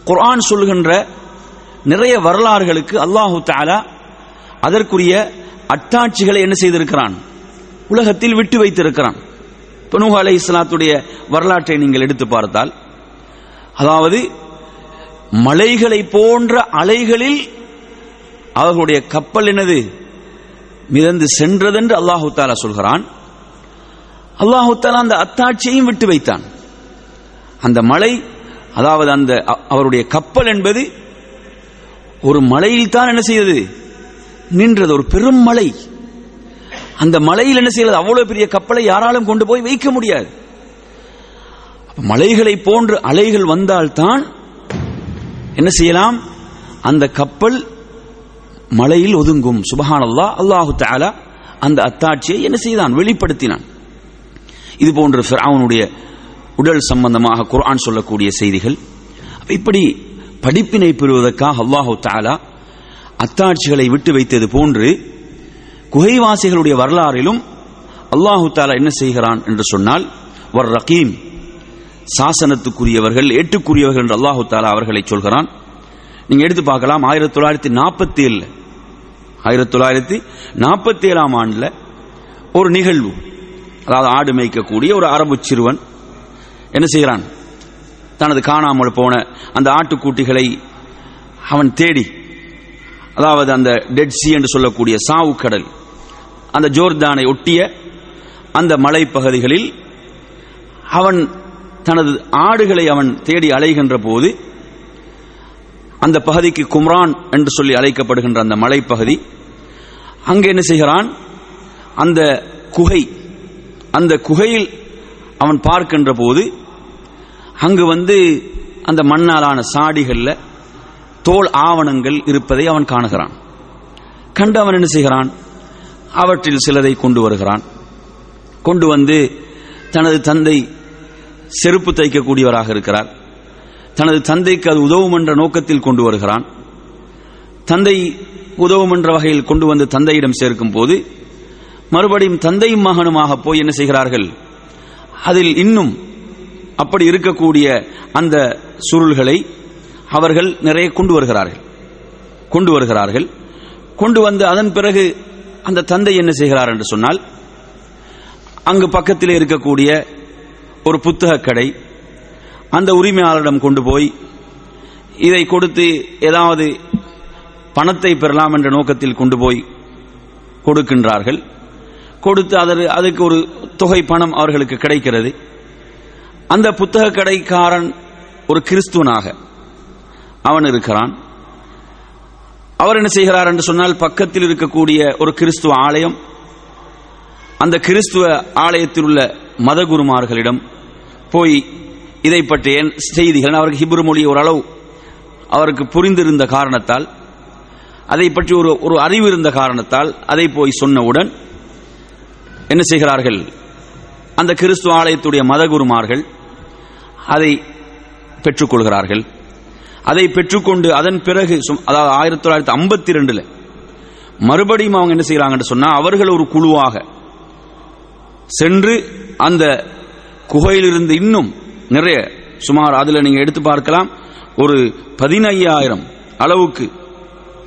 Speaker 1: குர்ஆன் சொல்கின்ற நிறைய வரலாறுகளுக்கு அல்லாஹு தாலா அதற்குரிய அட்டாட்சிகளை என்ன செய்திருக்கிறான்? உலகத்தில் விட்டு வைத்திருக்கிறான். நூஹ் அலை இஸ்லாத்துடைய வரலாற்றை நீங்கள் எடுத்து பார்த்தால் அதாவது மலைகளை போன்ற அலைகளில் அவர்களுடைய கப்பல் என்னது? மிதந்து சென்றதென்று அல்லாஹு தாலா சொல்கிறான். அல்லாஹு தாலா அந்த அத்தாட்சியையும் விட்டு வைத்தான். அந்த மலை அதாவது அந்த அவருடைய கப்பல் என்பது ஒரு மலையில் தான் என்ன செய்தது? நின்றது ஒரு பெரும் மலை. அந்த மலையில் என்ன செய்யறது? அவ்வளவு பெரிய கப்பலை யாராலும் கொண்டு போய் வைக்க முடியாது. மலைகளை போன்று அலைகள் வந்தால்தான் என்ன செய்யலாம்? அந்த கப்பல் மலையில் ஒதுங்கும். சுபஹானல்லா அல்லாஹு தாலா அந்த அத்தாட்சியை என்ன செய்தான்? வெளிப்படுத்தினான். இது போன்ற அவனுடைய உடல் சம்பந்தமாக குர்ஆன் சொல்லக்கூடிய செய்திகள். இப்படி படிப்பினை பெறுவதற்காக அல்லாஹு தாலா அத்தாட்சிகளை விட்டு வைத்தது போன்று குகைவாசிகளுடைய வரலாறிலும் அல்லாஹு தாலா என்ன செய்கிறான் என்று சொன்னால் வர் ரகீம். சாசனத்துக்குரியவர்கள் ஏட்டுக்குரியவர்கள் என்று அல்லாஹு தாலா அவர்களை சொல்கிறான். நீங்க எடுத்து பார்க்கலாம் ஆயிரத்தி தொள்ளாயிரத்தி நாற்பத்தி ஏழு ஆயிரத்தி தொள்ளாயிரத்தி நாற்பத்தி ஏழாம் ஆண்டுல ஒரு நிகழ்வு அதாவது ஆடு மேய்க்கக்கூடிய ஒரு அரபு சிறுவன் என்ன செய்கிறான்? தனது காணாமல் போன அந்த ஆட்டுக்குட்டிகளை அவன் தேடி அதாவது அந்த டெட் சி என்று சொல்லக்கூடிய சாவு கடல் அந்த ஜோர்தானை ஒட்டிய அந்த மலைப்பகுதிகளில் அவன் தனது ஆடுகளை அவன் தேடி அலைகின்ற போது அந்த பகுதிக்கு கும்ரான் என்று சொல்லி அழைக்கப்படுகின்ற அந்த மலைப்பகுதி அங்கே என்ன செய்கிறான்? அந்த குகை அந்த குகையில் அவன் பார்க்கின்ற போது அங்கு வந்து அந்த மண்ணாலான சாடிகளில் தோல் ஆவணங்கள் இருப்பதை அவன் காணுகிறான். கண்டு அவன் என்ன செய்கிறான்? அவற்றில் சிலதை கொண்டு வருகிறான். கொண்டு வந்து தனது தந்தை செருப்பு தைக்கக்கூடியவராக இருக்கிறார். தனது தந்தைக்கு அது உதவும் என்ற நோக்கத்தில் கொண்டு வருகிறான். தந்தை உதவும் என்ற வகையில் கொண்டு வந்து தந்தையிடம் சேர்க்கும் போது மறுபடியும் தந்தையும் மகனுமாக போய் என்ன செய்கிறார்கள்? அதில் இன்னும் அப்படி இருக்கக்கூடிய அந்த சுருள்களை அவர்கள் நிறைய கொண்டு வருகிறார்கள். கொண்டு வருகிறார்கள். கொண்டு வந்து அதன் பிறகு அந்த தந்தை என்ன செய்கிறார் என்று சொன்னால் அங்கு பக்கத்தில் இருக்கக்கூடிய ஒரு புத்தக கடை அந்த உரிமையாளரிடம் கொண்டு போய் இதை கொடுத்து ஏதாவது பணத்தை பெறலாம் என்ற நோக்கத்தில் கொண்டு போய் கொடுக்கின்றார்கள். கொடுத்து அதற்கு அதுக்கு ஒரு தொகை பணம் அவர்களுக்கு கிடைக்கிறது. அந்த புத்தக கடைக்காரன் ஒரு கிறிஸ்துவனாக அவன் இருக்கிறான். அவர் என்ன செய்கிறார் என்று சொன்னால் பக்கத்தில் இருக்கக்கூடிய ஒரு கிறிஸ்துவ ஆலயம் அந்த கிறிஸ்துவ ஆலயத்தில் உள்ள மதகுருமார்களிடம் போய் இதை பற்றிய செய்திகள் அவருக்கு ஹிப்ரு மொழி ஓரளவு அவருக்கு புரிந்திருந்த காரணத்தால் அதை பற்றி ஒரு ஒரு அறிவு இருந்த காரணத்தால் அதை போய் சொன்னவுடன் என்ன செய்கிறார்கள்? அந்த கிறிஸ்துவ ஆலயத்துடைய மதகுருமார்கள் அதை பெற்றுக்கொள்கிறார்கள். அதை பெற்றுக்கொண்டு அதன் பிறகு சும்- அதாவது ஆயிரத்தி தொள்ளாயிரத்தி ஐம்பத்தி ரெண்டுல மறுபடியும் அவங்க என்ன செய்யறாங்கன்னு சொன்னா அவர்கள் ஒரு குழுவாக சென்று அந்த குகையிலிருந்து இன்னும் நிறைய சுமார் அதுல நீங்க எடுத்து பார்க்கலாம் ஒரு பதினையாயிரம் அளவுக்கு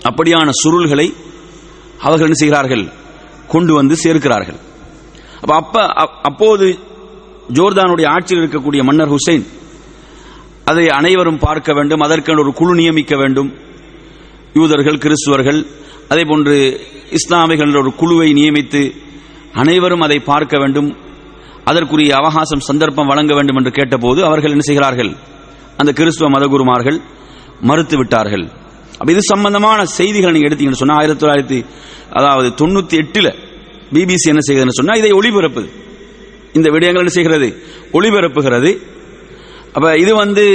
Speaker 1: அப்படியான சுருள்களை அவர்கள் என்ன செய்கிறார்கள்? கொண்டு வந்து சேர்க்கிறார்கள். அப்போ அப்போ அப்போது ஜோர்தானுடைய ஆட்சியில் இருக்கக்கூடிய மன்னர் ஹுசைன் அதை அனைவரும் பார்க்க வேண்டும். அதற்கென ஒரு குழு நியமிக்க வேண்டும். யூதர்கள் கிறிஸ்துவர்கள் அதே போன்று இஸ்லாமிகள் ஒரு குழுவை நியமித்து அனைவரும் அதை பார்க்க வேண்டும். அதற்குரிய அவகாசம் சந்தர்ப்பம் வழங்க வேண்டும் என்று கேட்டபோது அவர்கள் என்ன செய்கிறார்கள்? அந்த கிறிஸ்துவ மதகுருமார்கள் மறுத்து விட்டார்கள். அப்ப இது சம்பந்தமான செய்திகளை நீங்க எடுத்தீங்கன்னு சொன்னா ஆயிரத்தி தொள்ளாயிரத்தி அதாவது தொண்ணூத்தி எட்டுல பிபிசி என்ன செய்கிறதுன்னு சொன்னா இதை ஒளிபரப்புது இந்த விடயங்கள் என்ன செய்கிறது? ஒளிபரப்புகிறது. அப்ப இது வந்து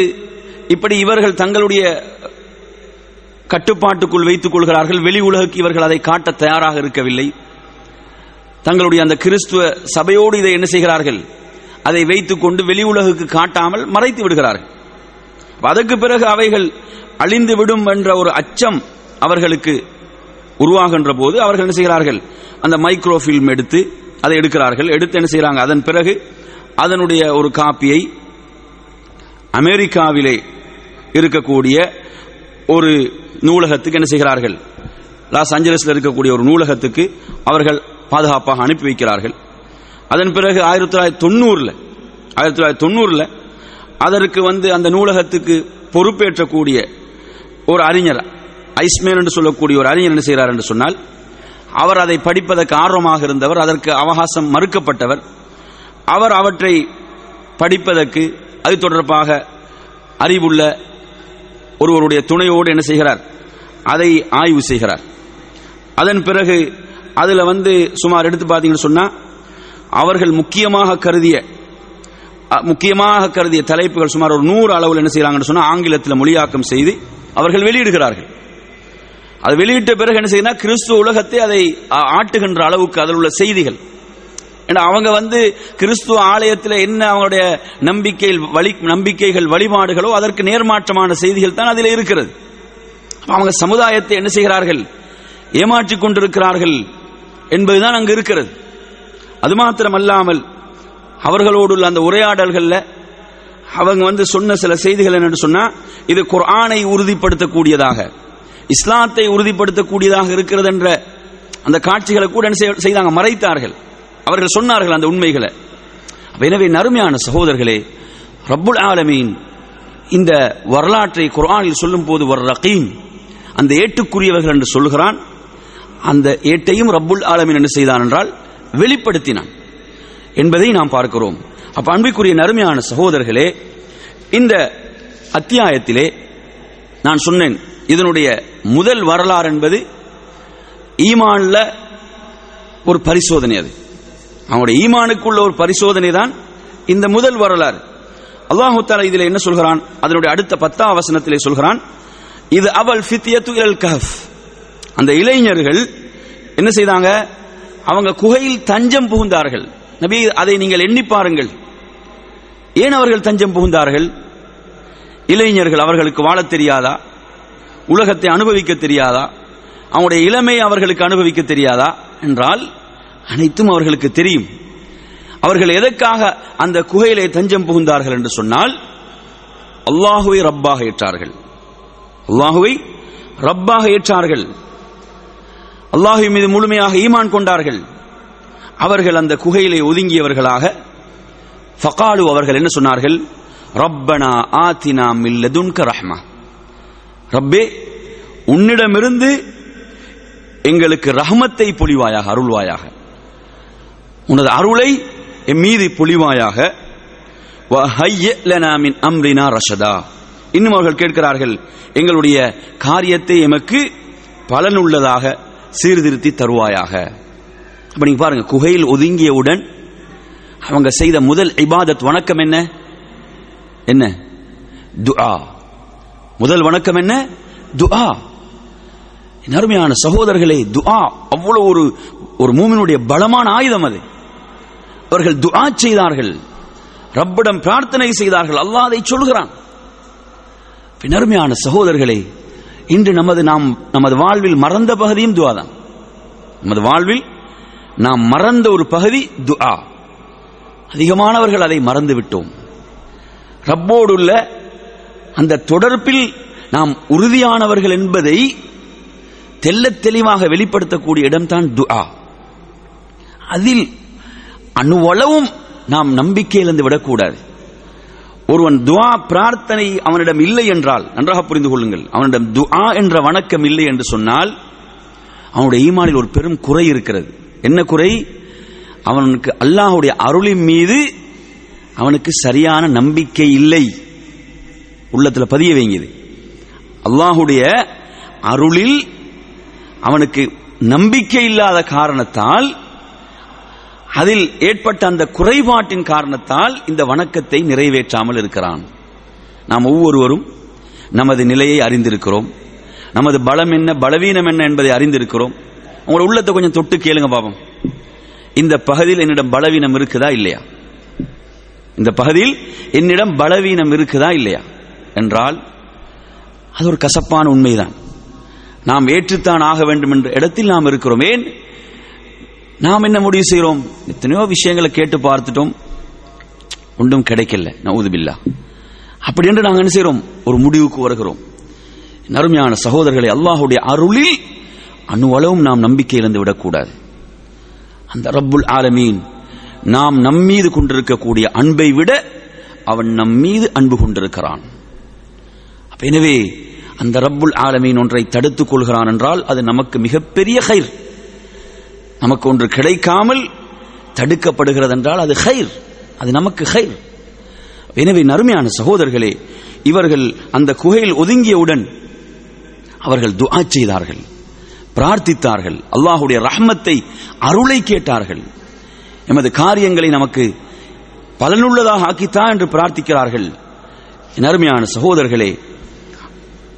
Speaker 1: இப்படி இவர்கள் தங்களுடைய கட்டுப்பாட்டுக்குள் வைத்துக் கொள்கிறார்கள். வெளி உலகுக்கு இவர்கள் அதை காட்ட தயாராக இருக்கவில்லை. தங்களுடைய அந்த கிறிஸ்துவ சபையோடு இதை என்ன செய்கிறார்கள்? அதை வைத்துக் கொண்டு வெளி உலகுக்கு காட்டாமல் மறைத்து விடுகிறார்கள். அதற்கு பிறகு அவைகள் அழிந்து விடும் என்ற ஒரு அச்சம் அவர்களுக்கு உருவாகின்ற போது அவர்கள் என்ன செய்கிறார்கள்? அந்த மைக்ரோஃபில்ம் எடுத்து அதை எடுக்கிறார்கள். எடுத்து என்ன செய்கிறாங்க? அதன் பிறகு அதனுடைய ஒரு காப்பியை அமெரிக்காவிலே இருக்கக்கூடிய ஒரு நூலகத்துக்கு என்ன செய்கிறார்கள்? லாஸ் ஏஞ்சலஸ்ல இருக்கக்கூடிய ஒரு நூலகத்துக்கு அவர்கள் பாதுகாப்பாக அனுப்பி வைக்கிறார்கள். அதன் பிறகு ஆயிரத்தி தொள்ளாயிரத்தி தொண்ணூறில் ஆயிரத்தி தொள்ளாயிரத்தி தொண்ணூறில் அதற்கு வந்து அந்த நூலகத்துக்கு பொறுப்பேற்றக்கூடிய ஒரு அறிஞர் ஐஸ்மேன் என்று சொல்லக்கூடிய ஒரு அறிஞர் என்ன செய்கிறார் என்று சொன்னால் அவர் அதை படிப்பதற்கு ஆர்வமாக இருந்தவர் அதற்கு அவகாசம் மறுக்கப்பட்டவர். அவர் அவற்றை படிப்பதற்கு அது தொடர்பாக அறிவுள்ள ஒருவருடைய துணையோடு என்ன செய்கிறார்? அதை ஆய்வு செய்கிறார். அதன் பிறகு அதுல வந்து சுமார் எடுத்து பார்த்தீங்கன்னு சொன்னா அவர்கள் முக்கியமாக கருதிய முக்கியமாக கருதிய தலைப்புகள் சுமார் ஒரு நூறு அளவில் என்ன செய்யறாங்கன்னு சொன்னா ஆங்கிலத்தில் மொழியாக்கம் செய்து அவர்கள் வெளியிடுகிறார்கள். அது வெளியிட்ட பிறகு என்ன செய்யணும் கிறிஸ்துவ உலகத்தை அதை ஆட்டுகின்ற அளவுக்கு அதில் உள்ள செய்திகள் அவங்க வந்து கிறிஸ்துவ ஆலயத்தில் என்ன அவங்களுடைய நம்பிக்கை வழி நம்பிக்கைகள் வழிபாடுகளோ அதற்கு நேர்மாற்றமான செய்திகள் தான் அதில் இருக்கிறது. அவங்க சமுதாயத்தை என்ன செய்கிறார்கள்? ஏமாற்றிக் கொண்டிருக்கிறார்கள் என்பதுதான் அங்கு இருக்கிறது. அது மாத்திரமல்லாமல் அவர்களோடு உள்ள அந்த உரையாடல்கள்ல அவங்க வந்து சொன்ன சில செய்திகள் என்னன்னு சொன்னா இது குர்ஆனை உறுதிப்படுத்தக்கூடியதாக இஸ்லாத்தை உறுதிப்படுத்தக்கூடியதாக இருக்கிறது என்ற அந்த காட்சிகளை கூட என்ன செய்ய- செய்தாங்க மறைத்தார்கள். அவர்கள் சொன்னார்கள் அந்த உண்மைகளை. எனவே நறுமையான சகோதரர்களே ரப்புல் ஆலமீன் இந்த வரலாற்றை குரானில் சொல்லும் போது ஒரு ரகீம் அந்த ஏட்டுக்குரியவர்கள் என்று சொல்கிறான் அந்த ஏட்டையும் ரப்புல் ஆலமீன் என்ன செய்தான் என்றால் வெளிப்படுத்தினான் என்பதை நாம் பார்க்கிறோம். அப்ப அன்பிற்குரிய நறுமையான சகோதரர்களே இந்த அத்தியாயத்திலே நான் சொன்னேன் இதனுடைய முதல் வரலாறு என்பது ஈமான்ல ஒரு பரிசோதனை அது. அவனுடைய ஈமானுக்குள்ள ஒரு பரிசோதனை தான் இந்த முதல் வரலாறு. அல்லாஹு தாலா இதில் என்ன சொல்கிறான்? அதனுடைய அடுத்த பத்தாம் வசனத்திலே சொல்கிறான் இது அவள் ஃபித்யத்து இலல் கஹஃப். அந்த இளைஞர்கள் என்ன செய்தாங்க? அவங்க குகையில் தஞ்சம் புகுந்தார்கள். நபி அதை நீங்கள் எண்ணி பாருங்கள். ஏன் அவர்கள் தஞ்சம் புகுந்தார்கள்? இளைஞர்கள் அவர்களுக்கு வாழத் தெரியாதா? உலகத்தை அனுபவிக்க தெரியாதா? அவங்களுடைய இளமையை அவர்களுக்கு அனுபவிக்க தெரியாதா? என்றால் அனைத்தும் அவர்களுக்கு தெரியும். அவர்கள் எதற்காக அந்த குகையிலே தஞ்சம் புகுந்தார்கள் என்று சொன்னால் அல்லாஹுவை ரப்பாக ஏற்றார்கள். அல்லாஹுவை ரப்பாக ஏற்றார்கள். அல்லாஹுவின் மீது முழுமையாக ஈமான் கொண்டார்கள். அவர்கள் அந்த குகையிலே ஒதுங்கியவர்களாக ஃபகாலு அவர்கள் என்ன சொன்னார்கள்? ரப்பனா ஆத்தினா மில்லதுன்க ரஹ்மா. ரப்பே உன்னிடமிருந்து எங்களுக்கு ரஹமத்தை பொழிவாயாக அருள்வாயாக. உனது அருளை என் மீது பொழிவாயாக மின் அம்ரினா ரஷதா. இன்னும் அவர்கள் கேட்கிறார்கள் எங்களுடைய காரியத்தை எமக்கு பலனுள்ளதாக சீர்திருத்தி தருவாயாக. அப்ப நீங்க பாருங்க குகையில் ஒதுங்கியவுடன் அவங்க செய்த முதல் இபாதத் வணக்கம் என்ன? என்ன? துஆ. முதல் வணக்கம் என்ன? துஆ. என் அருமையான சகோதரர்களே துஆ அவ்வளவு ஒரு ஒரு மூமினுடைய பலமான ஆயுதம் அது. அவர்கள் துஆ செய்தார்கள். ரப்பிடம் பிரார்த்தனை செய்தார்கள். அல்லாஹ் அதை சொல்கிறான் பின் சகோதரர்களே இன்று நமது நாம் நமது வாழ்வில் மறந்த பகுதியும் துவா தான். நமது வாழ்வில் நாம் மறந்த ஒரு பகுதி துஆ. அதிகமானவர்கள் அதை மறந்து விட்டோம். ரப்போடுள்ள அந்த தொடர்பில் நாம் உறுதியானவர்கள் என்பதை தெல்ல தெளிவாக வெளிப்படுத்தக்கூடிய இடம்தான் துஆ. அதில் அணுவளவும் நாம் நம்பிக்கையிலிருந்து விடக்கூடாது. ஒருவன் துவா பிரார்த்தனை அவனிடம் இல்லை என்றால் நன்றாக புரிந்து கொள்ளுங்கள். அவனிடம் துஆ என்ற வணக்கம் இல்லை என்று சொன்னால் அவனுடைய ஈமானில் ஒரு பெரும் குறை இருக்கிறது. என்ன குறை? அவனுக்கு அல்லாஹுடைய அருளின் மீது அவனுக்கு சரியான நம்பிக்கை இல்லை. உள்ளத்தில் பதிய வைங்கிது அல்லாஹுடைய அருளில் அவனுக்கு நம்பிக்கை இல்லாத காரணத்தால் அதில் ஏற்பட்ட அந்த குறைபாட்டின் காரணத்தால் இந்த வணக்கத்தை நிறைவேற்றாமல் இருக்கிறான். நாம் ஒவ்வொருவரும் நமது நிலையை அறிந்திருக்கிறோம். நமது பலம் என்ன பலவீனம் என்ன என்பதை அறிந்திருக்கிறோம். உங்களோட உள்ளத்தை கொஞ்சம் தொட்டு கேளுங்க பாபம். இந்த பகுதியில் என்னிடம் பலவீனம் இருக்குதா இல்லையா? இந்த பகுதியில் என்னிடம் பலவீனம் இருக்குதா இல்லையா? என்றால் அது ஒரு கசப்பான உண்மைதான். நாம் ஏற்றுத்தான் ஆக வேண்டும் என்ற இடத்தில் நாம் இருக்கிறோம். ஏன்? நாம் என்ன முடிவு செய்கிறோம்? எத்தனையோ விஷயங்களை கேட்டு பார்த்துட்டோம். ஒன்றும் கிடைக்கல. நவுதுபில்லா அப்படி என்று நாங்கள் என்ன செய்கிறோம்? ஒரு முடிவுக்கு வருகிறோம். நறுமையான சகோதரர்களை அல்லாஹுடைய அருளில் அணுவளவும் நாம் நம்பிக்கை இழந்து விடக்கூடாது. அந்த ரப்புல் ஆலமீன் நாம் நம்மீது கொண்டிருக்கக்கூடிய அன்பை விட அவன் நம் மீது அன்பு கொண்டிருக்கிறான். எனவே அந்த ரப்புல் ஆலமீன் ஒன்றை தடுத்துக் கொள்கிறான் என்றால் அது நமக்கு மிகப்பெரிய கயிறு நமக்கு ஒன்று கிடைக்காமல் தடுக்கப்படுகிறது என்றால் அது ஹைர். அது நமக்கு ஹைர். எனவே நறுமையான சகோதரர்களே இவர்கள் அந்த குகையில் ஒதுங்கியவுடன் அவர்கள் துஆ செய்தார்கள் பிரார்த்தித்தார்கள் அல்லாஹுடைய ரஹ்மத்தை அருளை கேட்டார்கள். எமது காரியங்களை நமக்கு பலனுள்ளதாக ஆக்கித்தா என்று பிரார்த்திக்கிறார்கள். என் அருமையான சகோதரர்களே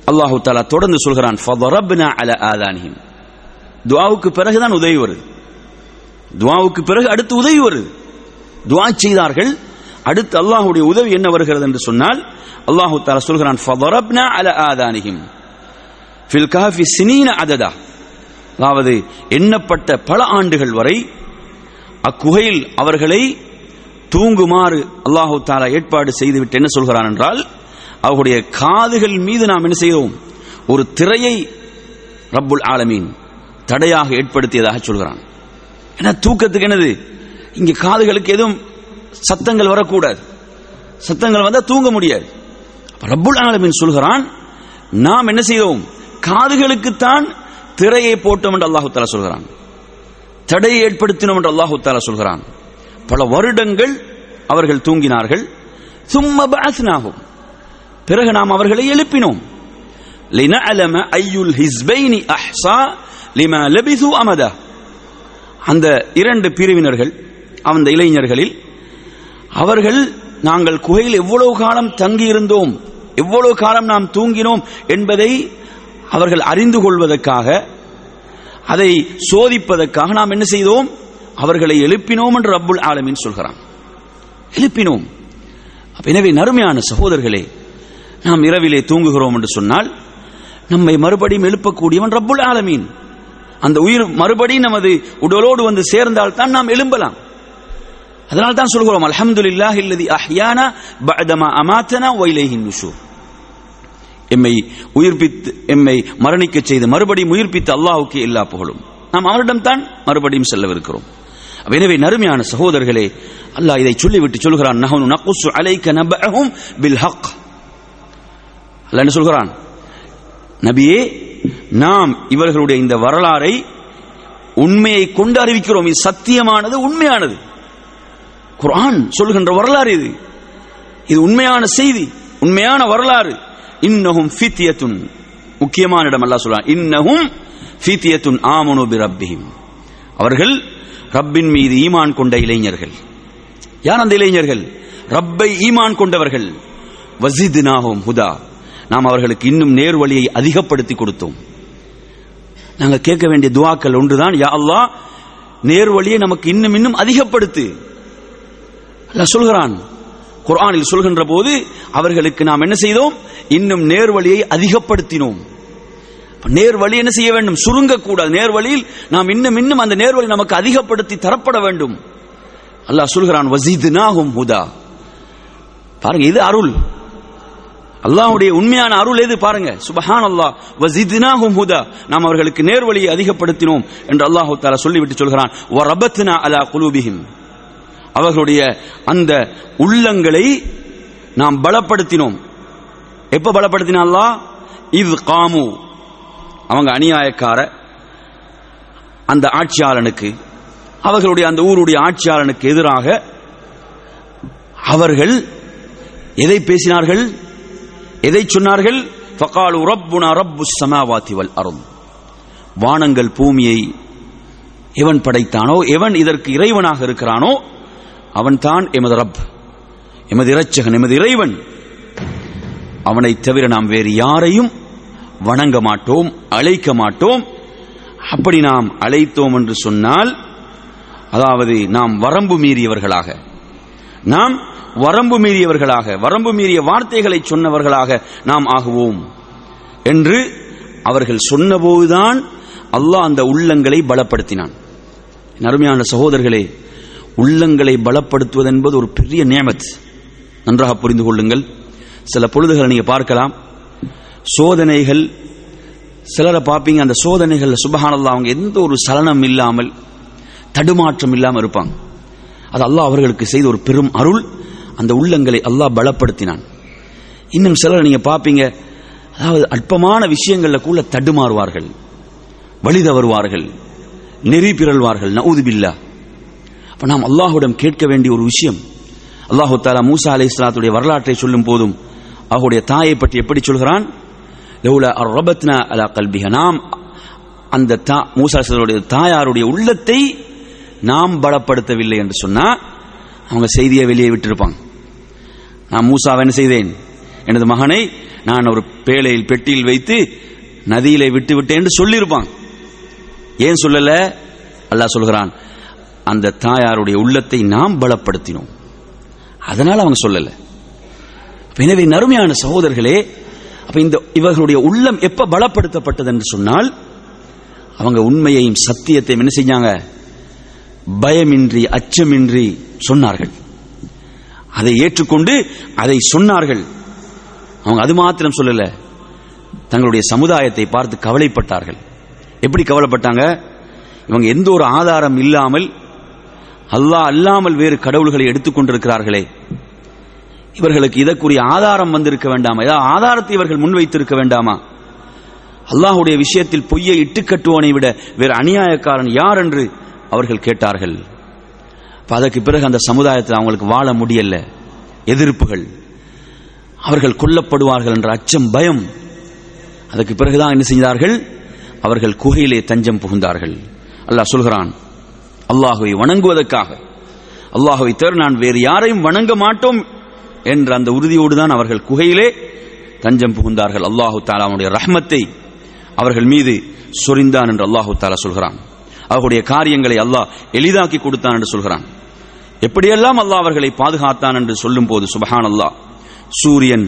Speaker 1: அல்லாஹு தாலா தொடர்ந்து சொல்கிறான் அல துவாவுக்கு பிறகுதான் உதவி வருது. துவாவுக்கு பிறகு அடுத்து உதவி வருது. துவா செய்தார்கள். அடுத்து அல்லாஹுடைய உதவி என்ன வருகிறது என்று சொன்னால் அல்லாஹு தாலா சொல்கிறான் ஃபதரப்னா அல ஆதானிஹிம். ஃபில் கஹஃபி சினீன அததா. அதாவது எண்ணப்பட்ட பல ஆண்டுகள் வரை அக்குகையில் அவர்களை தூங்குமாறு அல்லாஹு தாலா ஏற்பாடு செய்துவிட்டு என்ன சொல்கிறான் என்றால் அவருடைய காதுகள் மீது நாம் என்ன செய்தோம் ஒரு திரையை ரப்புல் ஆலமீன் தடையாக ஏற்படுத்தியதாக சொல்கிறான். ஏன்னா தூக்கத்துக்கு என்னது? இங்கே காதுகளுக்கு எதுவும் சத்தங்கள் வரக்கூடாது. சத்தங்கள் வந்தால் தூங்க முடியாது. ரப்புல் ஆலமின் சொல்கிறான் நாம் என்ன செய்தோம்? காதுகளுக்குத்தான் திரையை போட்டோம் என்று அல்லாஹு தாலா சொல்கிறான். தடையை ஏற்படுத்தினோம் என்று அல்லாஹு தாலா சொல்கிறான். பல வருடங்கள் அவர்கள் தூங்கினார்கள். சும்மா பாசினாகும் பிறகு நாம் அவர்களை எழுப்பினோம். லினஅலம ஐயுல் ஹிஸ்பைனி அஹ்ஸா லிமா லபிசு அமதா. அந்த இரண்டு பிரிவினர்கள் அந்த இளைஞர்களில் அவர்கள் நாங்கள் குகையில் எவ்வளவு காலம் தங்கியிருந்தோம் எவ்வளவு காலம் நாம் தூங்கினோம் என்பதை அவர்கள் அறிந்து கொள்வதற்காக அதை சோதிப்பதற்காக நாம் என்ன செய்தோம்? அவர்களை எழுப்பினோம் என்று ரப்புல் ஆலமின் சொல்கிறான். எழுப்பினோம். எனவே நறுமையான சகோதரர்களே நாம் இரவிலே தூங்குகிறோம் என்று சொன்னால் நம்மை மறுபடியும் எழுப்பக்கூடியவன் ரப்புல் ஆலமீன். அந்த உயிர் மறுபடியும் நமது உடலோடு வந்து சேர்ந்தால் தான் நாம் எழும்பலாம். அதனால் தான் சொல்கிறோம் அல்ஹம்துலில்லாஹ் இல்லதி அஹ்யானா பஅதமா அமாத்தனா வைலைஹின் நுஷூர். எம்மை உயிர்ப்பித்து எம்மை மரணிக்க செய்து மறுபடியும் உயிர்ப்பித்து அல்லாஹ்வுக்கு எல்லா புகழும். நாம் அவரிடம் தான் மறுபடியும் செல்லவிருக்கிறோம். எனவே நறுமையான சகோதரர்களே அல்லாஹ் இதை சொல்லிவிட்டு சொல்கிறான் நஹனு நகுசு அலைக்க நபஹும் பில் ஹக். அல்லாஹ் என்ன சொல்கிறான்? நபியே நாம் இவர்களுடைய இந்த வரலாறை உண்மையை கொண்டு அறிவிக்கிறோம். இது சத்தியமானது உண்மையானது. குரான் சொல்கின்ற வரலாறு இது. இது உண்மையான செய்தி உண்மையான வரலாறு. இன்னஹும் ஃபித்யத்துன் முக்கியமான இடம் அல்லாஹ் சொல்றான். இன்னஹும் ஃபித்யத்துன் ஆமனு பி ரப்பிஹிம் அவர்கள் ரப்பின் மீது ஈமான் கொண்ட இளைஞர்கள். யார் அந்த இளைஞர்கள்? ரப்பை ஈமான் கொண்டவர்கள். வசித்னாஹும் ஹுதா. நாம் அவர்களுக்கு இன்னும் நேர் வழியை அதிகப்படுத்தி கொடுத்தோம். நாங்கள் கேட்க வேண்டிய துவாக்கள் ஒன்றுதான். யா அல்லா நேர் வழியை நமக்கு இன்னும் இன்னும் அதிகப்படுத்து. அல்ல சொல்கிறான் குர்ஆனில் சொல்கின்ற போது அவர்களுக்கு நாம் என்ன செய்தோம்? இன்னும் நேர் வழியை அதிகப்படுத்தினோம். நேர்வழி நேர் வழி என்ன செய்ய வேண்டும்? சுருங்கக்கூடாது. நேர் வழியில் நாம் இன்னும் இன்னும் அந்த நேர் வழி நமக்கு அதிகப்படுத்தி தரப்பட வேண்டும். அல்லாஹ் சொல்கிறான் வசீதுனாகும் ஹுதா. பாருங்க இது அருள். அல்லாஹ்வுடைய உண்மையான அருள் எது பாருங்க? சுபஹான் அல்லாஹ் வசித்னாஹும் ஹுதா. நாம் அவர்களுக்கு நேர்வழியை அதிகப்படுத்தினோம் என்று அல்லாஹ் தாலா சொல்லிவிட்டு சொல்கிறான். வ ரபத்னா அலா குலூபிஹிம். அவர்களுடைய அந்த உள்ளங்களை நாம் பலப்படுத்தினோம். எப்ப பலப்படுத்தினா அல்லாஹ்? இவ் காமு. அவங்க அநியாயக்கார. அந்த ஆட்சியாளனுக்கு. அவர்களுடைய அந்த ஊருடைய ஆட்சியாளனுக்கு எதிராக அவர்கள் எதை பேசினார்கள்? எதை சொன்னார்கள்? ஃபகாலு ரப்புனா ரப்பு சமாவாத்தி வல் அருள் வானங்கள் பூமியை எவன் படைத்தானோ எவன் இதற்கு இறைவனாக இருக்கிறானோ அவன்தான் எமது ரப் எமது இரட்சகன் எமது இறைவன். அவனை தவிர நாம் வேறு யாரையும் வணங்க மாட்டோம் அழைக்க மாட்டோம். அப்படி நாம் அழைத்தோம் என்று சொன்னால் அதாவது நாம் வரம்பு மீறியவர்களாக. நாம் வரம்பு மீறியவர்களாக வரம்பு மீறிய வார்த்தைகளை சொன்னவர்களாக நாம் ஆகுவோம். என்று அவர்கள் சொன்னபோதுதான் அல்லாஹ் அந்த உள்ளங்களை பலப்படுத்தினான். அருமையான சகோதரர்களே உள்ளங்களை பலப்படுத்துவது என்பது ஒரு பெரிய நியமத். நன்றாக புரிந்து கொள்ளுங்கள். சில பொழுதுகளை நீங்க பார்க்கலாம். சோதனைகள் சிலரை பார்ப்பீங்க அந்த சோதனைகள் சுபஹானல்லா அவங்க எந்த ஒரு சலனம் இல்லாமல் தடுமாற்றம் இல்லாமல் இருப்பாங்க. அது அல்லாஹ் அவர்களுக்கு செய்த ஒரு பெரும் அருள். அந்த உள்ளங்களை அல்லாஹ் பலப்படுத்தினான். இன்னும் சிலர் நீங்க பார்ப்பீங்க அதாவது அற்பமான விஷயங்கள்ல கூட தடுமாறுவார்கள். வழி தவறுவார்கள். நெறி பிறழ்வார்கள். நவுது பில்லா. அப்ப நாம் அல்லாஹுடன் கேட்க வேண்டிய ஒரு விஷயம். அல்லாஹு தாலா மூசா அலை இஸ்லாத்துடைய வரலாற்றை சொல்லும் போதும் அவருடைய தாயை பற்றி எப்படி சொல்கிறான்? அலா கல்பிக நாம் அந்த தா மூசா தாயாருடைய உள்ளத்தை நாம் பலப்படுத்தவில்லை என்று சொன்னா அவங்க செய்தியை வெளியே விட்டிருப்பாங்க. நான் மூசாவை என்ன செய்தேன்? எனது மகனை நான் ஒரு பேழையில் பெட்டியில் வைத்து நதியிலே விட்டு விட்டேன் என்று சொல்லியிருப்பான். ஏன் சொல்லல? அல்லாஹ் சொல்கிறான் அந்த தாயாருடைய உள்ளத்தை நாம் பலப்படுத்தினோம். அதனால அவங்க சொல்லல. எனவே நறுமையான சகோதரர்களே அப்ப இந்த இவர்களுடைய உள்ளம் எப்ப பலப்படுத்தப்பட்டது என்று சொன்னால் அவங்க உண்மையையும் சத்தியத்தையும் என்ன செஞ்சாங்க? பயமின்றி அச்சமின்றி சொன்னார்கள். அதை ஏற்றுக்கொண்டு அதை சொன்னார்கள். அவங்க அது மாத்திரம் சொல்லல. தங்களுடைய சமுதாயத்தை பார்த்து கவலைப்பட்டார்கள். எப்படி கவலைப்பட்டாங்க? இவங்க எந்த ஒரு ஆதாரம் இல்லாமல் அல்லாஹ் அல்லாமல் வேறு கடவுள்களை எடுத்துக்கொண்டிருக்கிறார்களே இவர்களுக்கு இதற்குரிய ஆதாரம் வந்திருக்க வேண்டாமா? ஏதாவது ஆதாரத்தை இவர்கள் முன்வைத்திருக்க வேண்டாமா? அல்லாஹுடைய விஷயத்தில் பொய்யை இட்டுக்கட்டுவோனை விட வேறு அநியாயக்காரன் யார் என்று அவர்கள் கேட்டார்கள். அதற்கு பிறகு அந்த சமுதாயத்தில் அவங்களுக்கு வாழ முடியல. எதிர்ப்புகள். அவர்கள் கொல்லப்படுவார்கள் என்ற அச்சம் பயம். அதற்கு பிறகுதான் என்ன செய்தார்கள் அவர்கள் குகையிலே தஞ்சம் புகுந்தார்கள். அல்லாஹ் சொல்கிறான் அல்லாஹுவை வணங்குவதற்காக அல்லாஹுவை தவிர நான் வேறு யாரையும் வணங்க மாட்டோம் என்ற அந்த உறுதியோடு தான் அவர்கள் குகையிலே தஞ்சம் புகுந்தார்கள். அல்லாஹு தாலாவுடைய ரஹ்மத்தை அவர்கள் மீது சொரிந்தான் என்று அல்லாஹு தாலா சொல்கிறான். அவர்களுடைய காரியங்களை அல்லாஹ் எளிதாக்கி கொடுத்தான் என்று சொல்கிறான். எப்படியெல்லாம் அல்லாஹ் அவர்களை பாதுகாத்தான் என்று சொல்லும் போது சுபஹான் அல்லாஹ் சூரியன்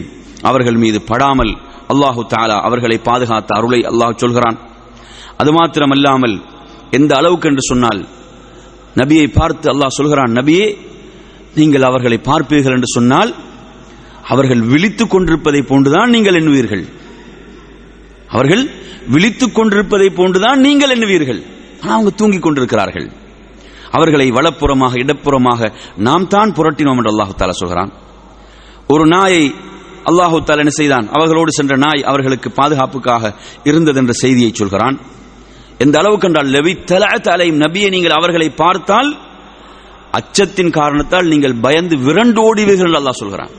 Speaker 1: அவர்கள் மீது படாமல் அல்லாஹு தாலா அவர்களை பாதுகாத்த அருளை அல்லாஹ் சொல்கிறான். அது மாத்திரமல்லாமல் எந்த அளவுக்கு என்று சொன்னால் நபியை பார்த்து அல்லாஹ் சொல்கிறான் நபியே நீங்கள் அவர்களை பார்ப்பீர்கள் என்று சொன்னால் அவர்கள் விழித்துக் கொண்டிருப்பதை போன்றுதான் நீங்கள் எண்ணுவீர்கள். அவர்கள் விழித்துக் கொண்டிருப்பதை போன்றுதான் நீங்கள் எண்ணுவீர்கள். ஆனால் அவங்க தூங்கிக் கொண்டிருக்கிறார்கள். அவர்களை வலப்புறமாக இடப்புறமாக நாம் தான் புரட்டினோம் என்று அல்லாஹு தாலா சொல்கிறான். ஒரு நாயை அல்லாஹு தாலா என்ன செய்தான்? அவர்களோடு சென்ற நாய் அவர்களுக்கு பாதுகாப்புக்காக இருந்தது என்ற செய்தியை சொல்கிறான். எந்த அளவுக்கு என்றால் லெவி தல தலையும் நபியை நீங்கள் அவர்களை பார்த்தால் அச்சத்தின் காரணத்தால் நீங்கள் பயந்து விரண்டோடுவீர்கள் அல்லாஹ் சொல்கிறான்.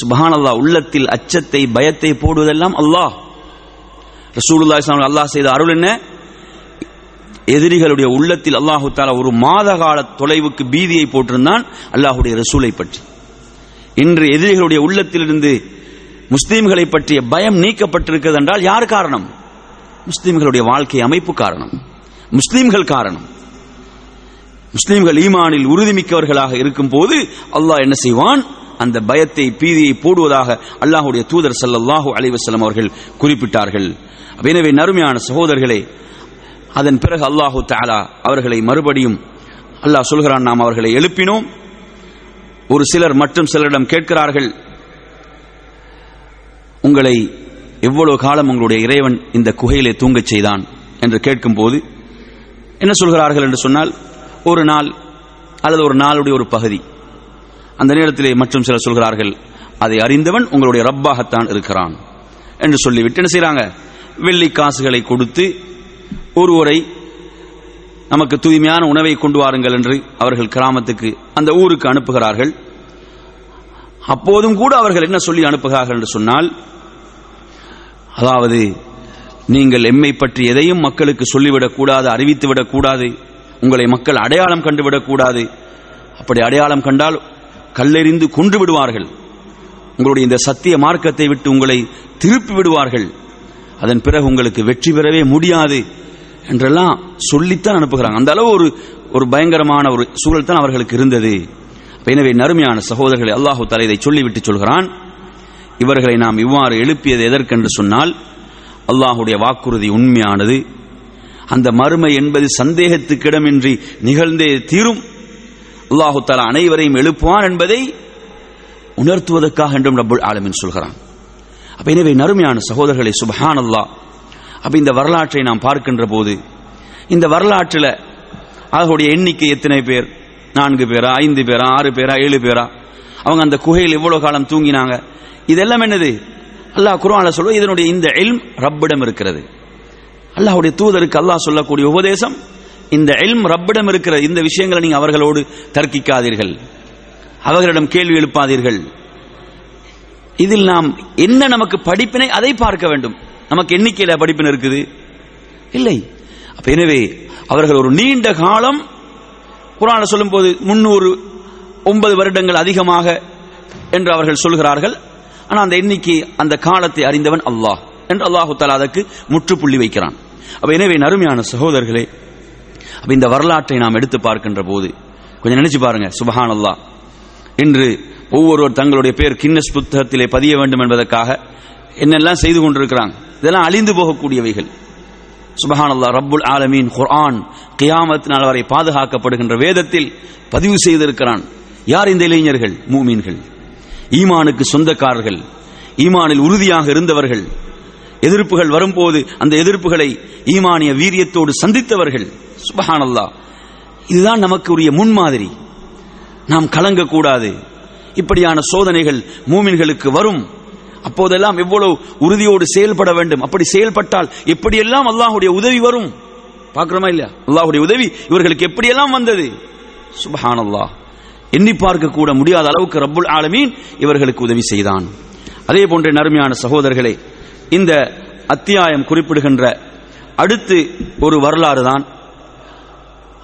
Speaker 1: சுபஹான் அல்லாஹ் உள்ளத்தில் அச்சத்தை பயத்தை போடுவதெல்லாம் அல்லாஹ். ரசூலுல்லாஹி அல்லாஹ் செய்த அருள் என்ன? எதிரிகளுடைய உள்ளத்தில் அல்லாஹு தாலா ஒரு மாத கால தொலைவுக்கு பீதியை போட்டிருந்தான் அல்லாஹுடைய ரசூலை பற்றி. இன்று எதிரிகளுடைய உள்ளத்திலிருந்து முஸ்லீம்களை பற்றிய பயம் நீக்கப்பட்டிருக்கிறது என்றால் யார் காரணம்? முஸ்லீம்களுடைய வாழ்க்கை அமைப்பு காரணம். முஸ்லீம்கள் காரணம். முஸ்லீம்கள் ஈமானில் உறுதிமிக்கவர்களாக இருக்கும் போது அல்லாஹ் என்ன செய்வான்? அந்த பயத்தை பீதியை போடுவதாக அல்லாஹுடைய தூதர் சல்லல்லாஹு அலைவசல்லம் அவர்கள் குறிப்பிட்டார்கள். எனவே நறுமையான சகோதரர்களே அதன் பிறகு அல்லாஹு தாலா அவர்களை மறுபடியும் அல்லாஹ் சொல்கிறான் நாம் அவர்களை எழுப்பினோம். ஒரு சிலர் மற்றும் சிலரிடம் கேட்கிறார்கள் உங்களை எவ்வளவு காலம் உங்களுடைய இறைவன் இந்த குகையிலே தூங்கச் செய்தான்? என்று கேட்கும்போது என்ன சொல்கிறார்கள்? என்று சொன்னால் ஒரு நாள் அல்லது ஒரு நாளுடைய ஒரு பகுதி. அந்த நேரத்திலே மற்றும் சிலர் சொல்கிறார்கள் அதை அறிந்தவன் உங்களுடைய ரப்பாகத்தான் இருக்கிறான். என்று சொல்லிவிட்டு என்ன செய்கிறாங்க வெள்ளி காசுகளை கொடுத்து ஒருவரை நமக்கு தூய்மையான உணவை கொண்டு வாருங்கள் என்று அவர்கள் கிராமத்துக்கு அந்த ஊருக்கு அனுப்புகிறார்கள். அப்போதும் கூட அவர்கள் என்ன சொல்லி அனுப்புகிறார்கள் என்று சொன்னால் அதாவது நீங்கள் எம்மை பற்றி எதையும் மக்களுக்கு சொல்லிவிடக் கூடாது அறிவித்து விடக்கூடாது உங்களை மக்கள் அடையாளம் கண்டுவிடக்கூடாது அப்படி அடையாளம் கண்டால் கல்லெறிந்து கொன்று விடுவார்கள் உங்களுடைய இந்த சத்திய மார்க்கத்தை விட்டு உங்களை திருப்பி விடுவார்கள் அதன் பிறகு உங்களுக்கு வெற்றி பெறவே முடியாது. என்றெல்லாம் சொல்லித்தான் அனுப்புகிறாங்க. அந்த அளவு ஒரு ஒரு பயங்கரமான ஒரு சூழல் தான் அவர்களுக்கு இருந்தது. எனவே நறுமையான சகோதரர்களை அல்லாஹு தலை இதை சொல்லிவிட்டு சொல்கிறான். இவர்களை நாம் இவ்வாறு எழுப்பியது எதற்கென்று சொன்னால் அல்லாஹுடைய வாக்குறுதி உண்மையானது. அந்த மறுமை என்பது சந்தேகத்துக்கிடமின்றி நிகழ்ந்தே தீரும். அல்லாஹு தலா அனைவரையும் எழுப்புவான் என்பதை உணர்த்துவதற்காக என்றும் ரபுல் ஆலமின் சொல்கிறான். அப்ப எனவே நறுமையான சகோதரர்களை சுபஹான் அல்லாஹ் அப்ப இந்த வரலாற்றை நாம் பார்க்கின்ற போது இந்த வரலாற்றில் அவர்களுடைய எண்ணிக்கை எத்தனை பேர்? நான்கு பேரா? ஐந்து பேரா? ஆறு பேரா? ஏழு பேரா? அவங்க அந்த குகையில் எவ்வளவு காலம் தூங்கினாங்க? இதெல்லாம் என்னது? அல்லாஹ் குரான சொல்ல இதனுடைய இந்த எல்ம் ரப்பிடம் இருக்கிறது. அல்லாஹுடைய தூதருக்கு அல்லாஹ் சொல்லக்கூடிய உபதேசம் இந்த எல்ம் ரப்பிடம் இருக்கிற இந்த விஷயங்களை நீங்க அவர்களோடு தர்க்கிக்காதீர்கள். அவர்களிடம் கேள்வி எழுப்பாதீர்கள். இதில் நாம் என்ன நமக்கு படிப்பினை அதை பார்க்க வேண்டும். நமக்கு எண்ணிக்கையில படிப்பினை இருக்குது? இல்லை. அப்ப எனவே அவர்கள் ஒரு நீண்ட காலம் குரான சொல்லும் போது முன்னூறு ஒன்பது வருடங்கள் அதிகமாக என்று அவர்கள் சொல்கிறார்கள். ஆனால் அந்த எண்ணிக்கை அந்த காலத்தை அறிந்தவன் அல்லாஹ். என்று அல்லாஹு தாலா அதற்கு முற்றுப்புள்ளி வைக்கிறான். அப்ப எனவே நறுமையான சகோதரர்களே அப்ப இந்த வரலாற்றை நாம் எடுத்து பார்க்கின்ற போது கொஞ்சம் நினைச்சு பாருங்க சுபஹான் அல்லாஹ் இன்று ஒவ்வொருவர் தங்களுடைய பேர் கின்னஸ் புத்தகத்திலே பதிய வேண்டும் என்பதற்காக என்னெல்லாம் செய்து கொண்டிருக்கிறாங்க? இதெல்லாம் அழிந்து போகக்கூடியவைகள். சுபஹானல்லா ரப்புல் ஆலமீன் குர்ஆன் கியாமத் நாள் வரை பாதுகாக்கப்படுகின்ற வேதத்தில் பதிவு செய்திருக்கிறான். யார் இந்த இளைஞர்கள்? மூமீன்கள். ஈமானுக்கு சொந்தக்காரர்கள். ஈமானில் உறுதியாக இருந்தவர்கள். எதிர்ப்புகள் வரும்போது அந்த எதிர்ப்புகளை ஈமானிய வீரியத்தோடு சந்தித்தவர்கள். சுபஹானல்லா இதுதான் நமக்கு உரிய முன்மாதிரி. நாம் கலங்கக்கூடாது. இப்படியான சோதனைகள் மூமின்களுக்கு வரும். அப்போதெல்லாம் எவ்வளவு உறுதியோடு செயல்பட வேண்டும். அப்படி செயல்பட்டால் எப்படியெல்லாம் அல்லாஹுடைய உதவி வரும்? பார்க்கிறோமா இல்லையா? அல்லாஹுடைய உதவி இவர்களுக்கு எப்படியெல்லாம் வந்தது? சுபஹான் அல்லாஹ் எண்ணி பார்க்க கூட முடியாத அளவுக்கு ரப்புல் ஆலமீன் இவர்களுக்கு உதவி செய்தான். அதே போன்ற நறுமையான சகோதரர்களே இந்த அத்தியாயம் குறிப்பிடுகின்ற அடுத்து ஒரு வரலாறு தான்.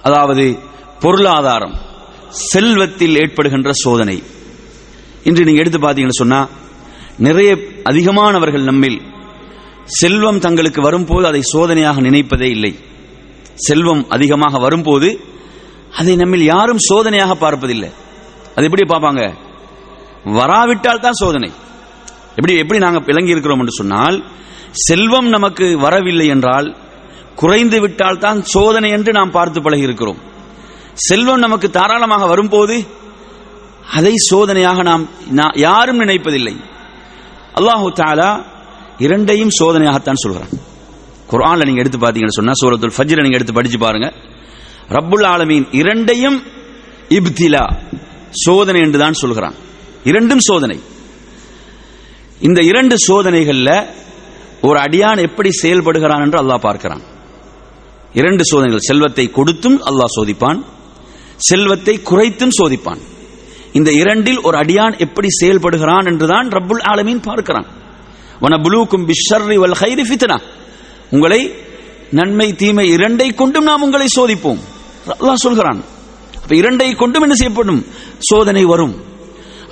Speaker 1: அதாவது பொருளாதாரம் செல்வத்தில் ஏற்படுகின்ற சோதனை. இன்று நீங்க எடுத்து பார்த்தீங்கன்னு சொன்னா நிறைய அதிகமானவர்கள் நம்மில். செல்வம் தங்களுக்கு வரும்போது அதை சோதனையாக நினைப்பதே இல்லை. செல்வம் அதிகமாக வரும்போது அதை நம்மில் யாரும் சோதனையாக பார்ப்பதில்லை. அது எப்படி பார்ப்பாங்க? வராவிட்டால் தான் சோதனை. எப்படி எப்படி நாங்கள் விளங்கி இருக்கிறோம் என்று சொன்னால் செல்வம் நமக்கு வரவில்லை என்றால் குறைந்து விட்டால் தான் சோதனை என்று நாம் பார்த்து பழகி இருக்கிறோம். செல்வம் நமக்கு தாராளமாக வரும்போது அதை சோதனையாக நாம் யாரும் நினைப்பதில்லை. அல்லாஹு தாலா இரண்டையும் சோதனையாகத்தான் சொல்கிறான் குர்ஆன்ல நீங்க எடுத்து பார்த்தீங்கன்னு சொன்னா சூரத்துல் ஃபஜ்ர நீங்க எடுத்து படிச்சு பாருங்க. ரப்புல் ஆலமீன் இரண்டையும் இப்திலா சோதனை என்று தான் சொல்கிறான். இரண்டும் சோதனை. இந்த இரண்டு சோதனைகள்ல ஒரு அடியான் எப்படி செயல்படுகிறான் என்று அல்லாஹ் பார்க்கிறான். இரண்டு சோதனைகள் செல்வத்தை கொடுத்தும் அல்லாஹ் சோதிப்பான் செல்வத்தை குறைத்தும் சோதிப்பான். இந்த இரண்டில் ஒரு அடியான் எப்படி செயல்படுகிறான் என்றுதான் ரப்புல் ஆலமீன் பார்க்கிறான். வனபுலூக்கும் பிஷர்ரி வல் ஹைரி ஃபித்னா. உங்களை நன்மை தீமை இரண்டை கொண்டும் நாம் உங்களை சோதிப்போம். அல்லாஹ் சொல்கிறான். அப்ப இரண்டை கொண்டும் என்ன செய்யப்படும்? சோதனை வரும்.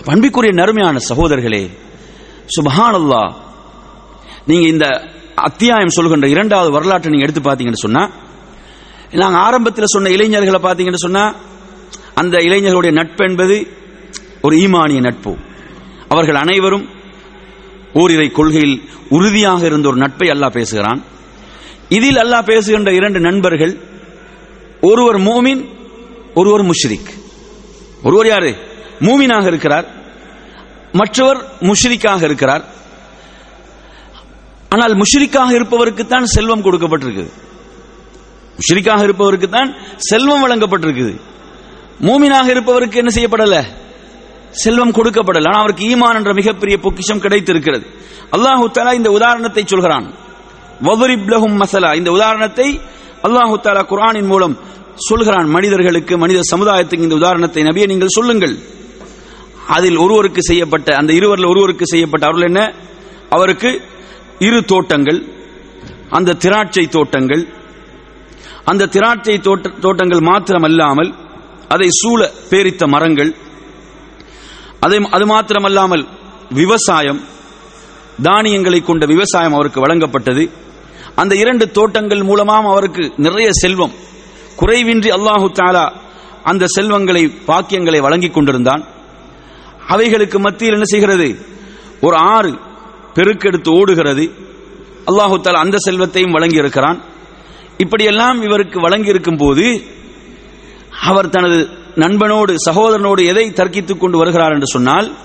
Speaker 1: அன்பிக்குரிய நறுமையான சகோதரர்களே சுபஹான் அல்லா நீங்க இந்த அத்தியாயம் சொல்கின்ற இரண்டாவது வரலாற்றை நீங்க எடுத்து பார்த்தீங்கன்னு சொன்னா நாங்கள் ஆரம்பத்தில் சொன்ன இளைஞர்களை பார்த்தீங்கன்னு சொன்னா அந்த இளைஞர்களுடைய நட்பு என்பது ஒரு ஈமானிய நட்பு. அவர்கள் அனைவரும் ஓரிரை கொள்கையில் உறுதியாக இருந்த ஒரு நட்பை அல்லாஹ் பேசுகிறான். இதில் அல்லாஹ் பேசுகின்ற இரண்டு நண்பர்கள் ஒருவர் மூமின் ஒருவர் முஷ்ரிக். ஒருவர் யாரு? மூமினாக இருக்கிறார். மற்றவர் முஷ்ரிக்காக இருக்கிறார். ஆனால் முஷ்ரிக்காக இருப்பவருக்கு தான் செல்வம் கொடுக்கப்பட்டிருக்கு முஷ்ரிக்காக இருப்பவருக்கு தான் செல்வம் வழங்கப்பட்டிருக்குது. மூமினாக இருப்பவருக்கு என்ன செய்யப்படல? செல்வம் கொடுக்கப்படல. ஆனால் அவருக்கு ஈமான் என்ற மிகப்பெரிய பொக்கிஷம் கிடைத்திருக்கிறது. அல்லாஹு தாலா இந்த உதாரணத்தை சொல்கிறான். மசலா. இந்த உதாரணத்தை அல்லாஹு தாலா குரானின் மூலம் சொல்கிறான். மனிதர்களுக்கு மனித சமுதாயத்துக்கு இந்த உதாரணத்தை நபியை நீங்கள் சொல்லுங்கள். அதில் ஒருவருக்கு செய்யப்பட்ட அந்த இருவரில் ஒருவருக்கு செய்யப்பட்ட அருள் என்ன? அவருக்கு இரு தோட்டங்கள் அந்த திராட்சை தோட்டங்கள் அந்த திராட்சை தோட்ட தோட்டங்கள் மாத்திரமல்லாமல் அதை சூழ பேரித்த மரங்கள் அதை அது மாத்திரமல்லாமல் விவசாயம் தானியங்களை கொண்ட விவசாயம் அவருக்கு வழங்கப்பட்டது. அந்த இரண்டு தோட்டங்கள் மூலமாக அவருக்கு நிறைய செல்வம். குறைவின்றி அல்லாஹு தாலா அந்த செல்வங்களை பாக்கியங்களை வழங்கிக் கொண்டிருந்தான். அவைகளுக்கு மத்தியில் என்ன செய்கிறது? ஒரு ஆறு பெருக்கெடுத்து ஓடுகிறது. அல்லாஹு தாலா அந்த செல்வத்தையும் வழங்கி இருக்கிறான் இப்படியெல்லாம் இவருக்கு வழங்கி இருக்கும் போது அவர் தனது நண்பனோடு சகோதரனோடு எதை தர்க்கித்துக் கொண்டு வருகிறார் என்று சொன்னால்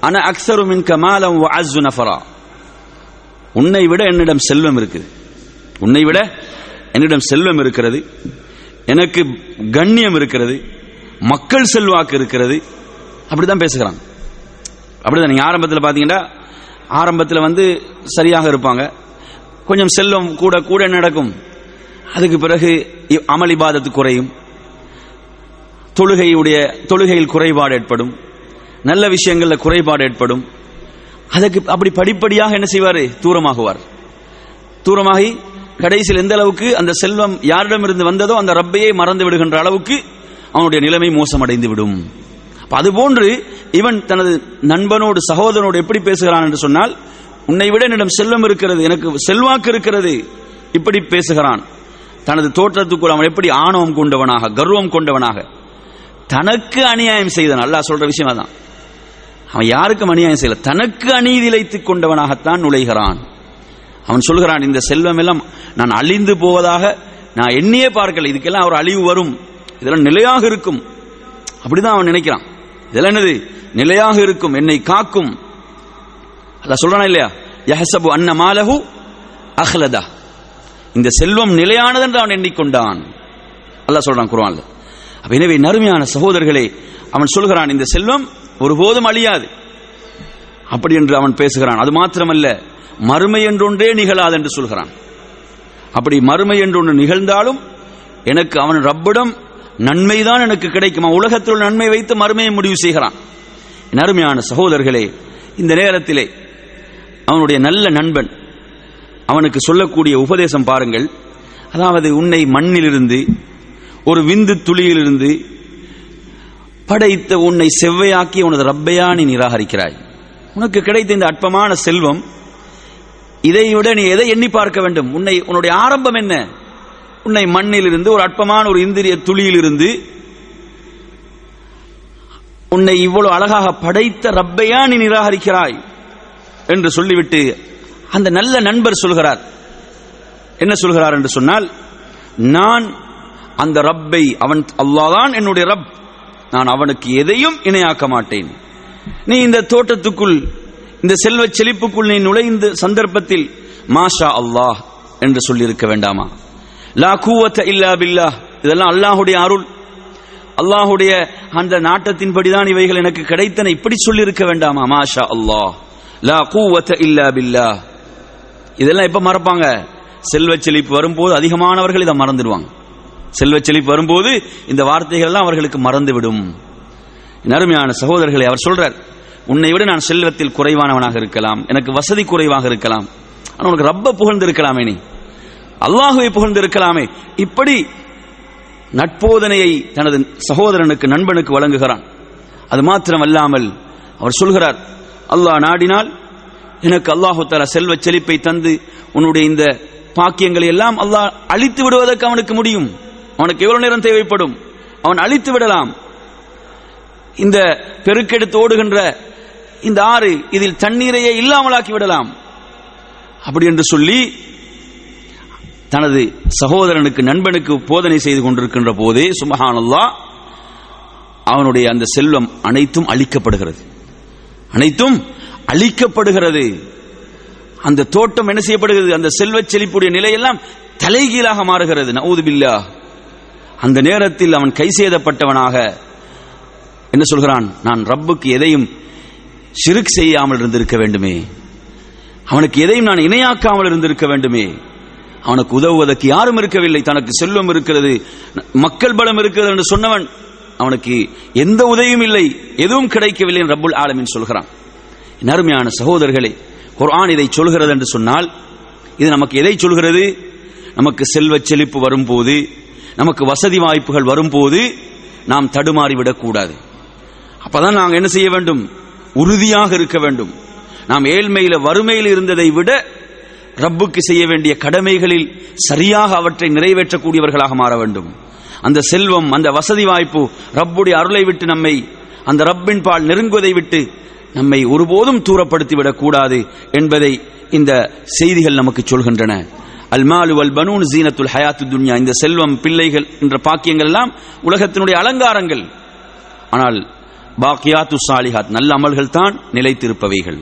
Speaker 1: அன அக்சரு மின் கமாலம் அஸ்ஸு நஃபரா. உன்னை விட என்னிடம் செல்வம் இருக்குது. உன்னை விட என்னிடம் செல்வம் இருக்கிறது. எனக்கு கண்ணியம் இருக்கிறது. மக்கள் செல்வாக்கு இருக்கிறது. அப்படிதான் பேசுகிறான் அப்படிதான் நீங்க ஆரம்பத்தில் பார்த்தீங்கன்னா ஆரம்பத்தில் வந்து சரியாக இருப்பாங்க. கொஞ்சம் செல்வம் கூட கூட நடக்கும்? அதுக்கு பிறகு அமளிபாதத்து குறையும். தொழுகையுடைய தொழுகையில் குறைபாடு ஏற்படும். நல்ல விஷயங்கள்ல குறைபாடு ஏற்படும். அதுக்கு அப்படி படிப்படியாக என்ன செய்வார்? தூரமாகுவார். தூரமாகி கடைசியில் எந்த அளவுக்கு அந்த செல்வம் யாரிடமிருந்து வந்ததோ அந்த ரப்பையே மறந்து விடுகின்ற அளவுக்கு அவனுடைய நிலைமை மோசமடைந்து விடும் அதுபோன்று இவன் தனது நண்பனோடு சகோதரனோடு எப்படி பேசுகிறான் என்று சொன்னால் உன்னை விட என்னிடம் செல்வம் இருக்கிறது எனக்கு செல்வாக்கு இருக்கிறது. இப்படி பேசுகிறான். தனது தோற்றத்துக்குள் அவன் எப்படி ஆணவம் கொண்டவனாக கர்வம் கொண்டவனாக தனக்கு அநியாயம் செய்தான் அல்லாஹ் சொல்ற விஷயம் அதான். அவன் யாருக்கும் அநியாயம் செய்யல. தனக்கு அநீதி இழைத்துக் கொண்டவனாகத்தான் நுழைகிறான். அவன் சொல்கிறான் இந்த செல்வம் எல்லாம் நான் அழிந்து போவதாக நான் எண்ணியே பார்க்கல. இதுக்கெல்லாம் அவர் அழிவு வரும். இதெல்லாம் நிலையாக இருக்கும். அப்படிதான் அவன் நினைக்கிறான். இதெல்லாம் என்னது? நிலையாக இருக்கும். என்னை காக்கும். அல்ல சொல்றானா இல்லையா? யஹசபு அன்ன மாலஹு அஹ்லதா. இந்த செல்வம் நிலையானது என்று அவன் எண்ணிக்கொண்டான். அல்லாஹ் சொல்றான் குருவான்ல எனவே நறுமையான சகோதரர்களே அவன் சொல்கிறான் இந்த செல்வம் ஒருபோதும் அழியாது. அப்படி என்று அவன் பேசுகிறான். அது மாத்திரமல்ல மறுமை என்றொன்றே நிகழாது என்று சொல்கிறான். அப்படி மறுமை என்றொன்று நிகழ்ந்தாலும் எனக்கு அவன் ரப்பிடம் நன்மைதான் எனக்கு கிடைக்கும். உலகத்தில் உள்ள நன்மை வைத்து மறுமையை முடிவு செய்கிறான். என் அருமையான சகோதரர்களே இந்த நேரத்திலே அவனுடைய நல்ல நண்பன் அவனுக்கு சொல்லக்கூடிய உபதேசம் பாருங்கள். அதாவது உன்னை மண்ணிலிருந்து ஒரு விந்து துளியிலிருந்து படைத்த உன்னை செவ்வையாக்கி உனது ரப்பையா நீ நிராகரிக்கிறாய். உனக்கு கிடைத்த இந்த அற்பமான செல்வம் இதை விட நீ எதை எண்ணி பார்க்க வேண்டும்? உன்னை உன்னுடைய ஆரம்பம் என்ன? உன்னை மண்ணிலிருந்து ஒரு அற்பமான ஒரு இந்திரிய துளியிலிருந்து உன்னை இவ்வளவு அழகாக படைத்த ரப்பையா நீ நிராகரிக்கிறாய் என்று சொல்லிவிட்டு அந்த நல்ல நண்பர் சொல்கிறார். என்ன சொல்கிறார் என்று சொன்னால் நான் அந்த ரப்பை அவன் அல்லாதான் என்னுடைய ரப். நான் அவனுக்கு எதையும் இணையாக்க மாட்டேன். நீ இந்த தோட்டத்துக்குள் இந்த செல்வ செழிப்புக்குள் நீ நுழைந்த சந்தர்ப்பத்தில் மாஷா அல்லாஹ் என்று சொல்லியிருக்க வேண்டாமா? லா கூவத்த இல்லா பில்லா இதெல்லாம் அல்லாஹுடைய அருள். அல்லாஹுடைய அந்த நாட்டத்தின்படிதான் இவைகள் எனக்கு கிடைத்தன. இப்படி சொல்லியிருக்க வேண்டாமா? மாஷா அல்லாஹ் லா கூவத்த இல்லா பில்லா இதெல்லாம் எப்ப மறப்பாங்க? செல்வ செழிப்பு வரும்போது அதிகமானவர்கள் இதை மறந்துடுவாங்க. செல்வ செழிப்பு வரும்போது இந்த வார்த்தைகள் எல்லாம் அவர்களுக்கு மறந்துவிடும். அருமையான சகோதரர்களை அவர் சொல்றார் உன்னை விட நான் செல்வத்தில் குறைவானவனாக இருக்கலாம். எனக்கு வசதி குறைவாக இருக்கலாம். ஆனால் உனக்கு ரப்ப புகழ்ந்து இருக்கலாமே நீ. அல்லாஹுவை புகழ்ந்து இருக்கலாமே இப்படி நட்போதனையை தனது சகோதரனுக்கு நண்பனுக்கு வழங்குகிறான். அது மாத்திரம் அல்லாமல் அவர் சொல்கிறார் அல்லாஹ் நாடினால் எனக்கு அல்லாஹு தலா செல்வ செழிப்பை தந்து உன்னுடைய இந்த பாக்கியங்களை எல்லாம் அல்லாஹ் அழித்து விடுவதற்கு அவனுக்கு முடியும். அவனுக்கு எவ்வளவு நேரம் தேவைப்படும்? அவன் அழித்து விடலாம். இந்த பெருக்கெடுத்து ஓடுகின்ற இந்த ஆறு இதில் தண்ணீரையே இல்லாமலாக்கி விடலாம். அப்படி என்று சொல்லி தனது சகோதரனுக்கு நண்பனுக்கு போதனை செய்து கொண்டிருக்கின்ற போதே சுமஹானல்லா அவனுடைய அந்த செல்வம் அனைத்தும் அழிக்கப்படுகிறது. அனைத்தும் அழிக்கப்படுகிறது. அந்த தோட்டம் என்ன செய்யப்படுகிறது? அந்த செல்வச் செழிப்புடைய நிலையெல்லாம் தலைகீழாக மாறுகிறது. நவுது பில்லா அந்த நேரத்தில் அவன் கை செய்தப்பட்டவனாக என்ன சொல்கிறான்? நான் ரப்புக்கு எதையும் சிறுக் செய்யாமல் இருந்திருக்க வேண்டுமே. அவனுக்கு எதையும் நான் இணையாக்காமல் இருந்திருக்க வேண்டுமே. அவனுக்கு உதவுவதற்கு யாரும் இருக்கவில்லை. தனக்கு செல்வம் இருக்கிறது மக்கள் பலம் இருக்கிறது என்று சொன்னவன் அவனுக்கு எந்த உதவியும் இல்லை. எதுவும் கிடைக்கவில்லை என்று ரப்புல் ஆலமின் சொல்கிறான். அருமையான சகோதரர்களே குர்ஆன் இதை சொல்கிறது என்று சொன்னால் இது நமக்கு எதை சொல்கிறது? நமக்கு செல்வ செழிப்பு வரும்போது நமக்கு வசதி வாய்ப்புகள் வரும்போது நாம் தடுமாறிவிடக் கூடாது அப்பதான் நாங்கள் என்ன செய்ய வேண்டும்? உறுதியாக இருக்க வேண்டும். நாம் ஏழ்மையில வறுமையில் இருந்ததை விட ரப்புக்கு செய்ய வேண்டிய கடமைகளில் சரியாக அவற்றை நிறைவேற்றக்கூடியவர்களாக மாற வேண்டும். அந்த செல்வம் அந்த வசதி வாய்ப்பு ரப்புடைய அருளை விட்டு நம்மை அந்த ரப்பின் பால் நெருங்குவதை விட்டு நம்மை ஒருபோதும் தூரப்படுத்திவிடக் கூடாது என்பதை இந்த செய்திகள் நமக்கு சொல்கின்றன. அல்மாலு அல் பனூன் ஜீனத்துல் ஹயாத்து துன்யா. இந்த செல்வம் பிள்ளைகள் என்ற பாக்கியங்கள் எல்லாம் உலகத்தினுடைய அலங்காரங்கள். ஆனால் பாக்கியாத்து சாலிஹாத் நல்ல அமல்கள் தான் நிலைத்திருப்பவைகள்.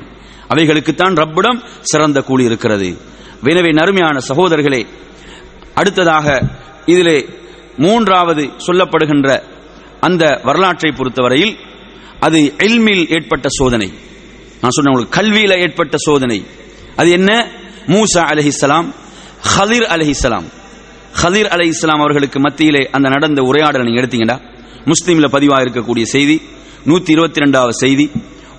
Speaker 1: அவைகளுக்குத்தான் ரப்பிடம் சிறந்த கூலி இருக்கிறது. எனவே நறுமையான சகோதரர்களே அடுத்ததாக இதிலே மூன்றாவது சொல்லப்படுகின்ற அந்த வரலாற்றை பொறுத்தவரையில் அது எல்மில் ஏற்பட்ட சோதனை. நான் சொன்ன உங்களுக்கு கல்வியில ஏற்பட்ட சோதனை. அது என்ன? மூசா ஹலீர் ஹதிர் இஸ்லாம் ஹதிர் அலி இஸ்லாம் அவர்களுக்கு மத்தியிலே அந்த நடந்த உரையாடலை நீங்க எடுத்தீங்கன்னா முஸ்லீம்ல பதிவாக இருக்கக்கூடிய செய்தி நூத்தி இருபத்தி ரெண்டாவது செய்தி